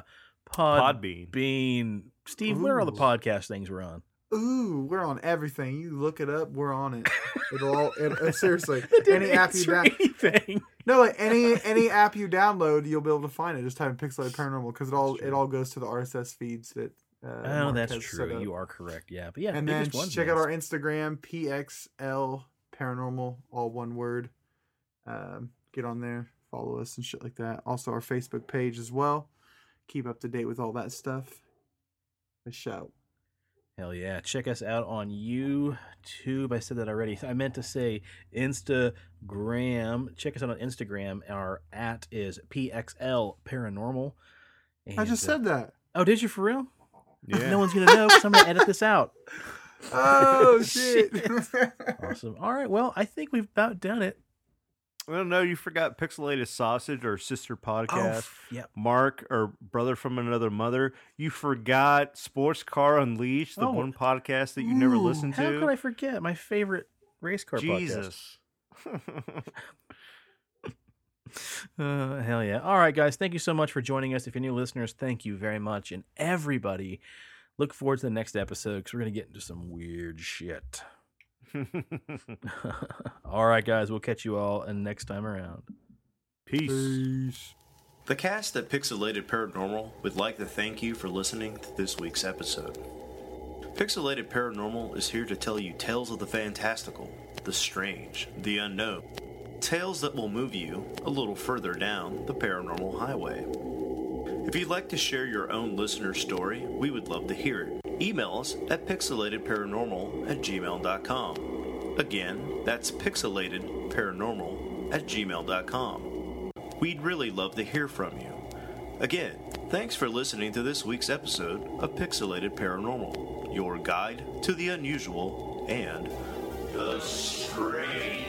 Pod Podbean. Bean. Steve, where are all the podcast things we're on? Ooh, we're on everything. You look it up, we're on it. It'll all it, uh, seriously. Any app you answer down, anything. no, like any any app you download, you'll be able to find it. Just type in Pixelated Paranormal because it all it all goes to the RSS feeds that. Uh, Oh, Mark that's true. You are correct. Yeah, but yeah, and then check out our Instagram, PXL Paranormal, all one word. Um, get on there, follow us and shit like that. Also, our Facebook page as well. Keep up to date with all that stuff. A shout. Hell yeah. Check us out on YouTube. I said that already. I meant to say Instagram. Check us out on Instagram. Our at is PXL Paranormal. I just And, uh, said that. Oh, did you for real? Yeah. No one's going to know 'cause I'm going to edit this out. Oh shit! Awesome. All right. Well, I think we've about done it. Well, no, you forgot Pixelated Sausage, our sister podcast. yep. Mark, or brother from another mother. You forgot Sports Car Unleashed, the Oh. one podcast that you never listened How to. How could I forget my favorite race car podcast? Jesus. Uh, hell yeah. All right, guys. Thank you so much for joining us. If you're new listeners, thank you very much. And everybody, look forward to the next episode because we're going to get into some weird shit. all right, guys. We'll catch you all and next time around. Peace. Peace. The cast at Pixelated Paranormal would like to thank you for listening to this week's episode. Pixelated Paranormal is here to tell you tales of the fantastical, the strange, the unknown. Tales that will move you a little further down the paranormal highway. If you'd like to share your own listener story, we would love to hear it. Email us at pixelatedparanormal at gmail.com. Again, that's pixelatedparanormal at gmail.com. We'd really love to hear from you. Again, thanks for listening to this week's episode of Pixelated Paranormal, your guide to the unusual and the strange.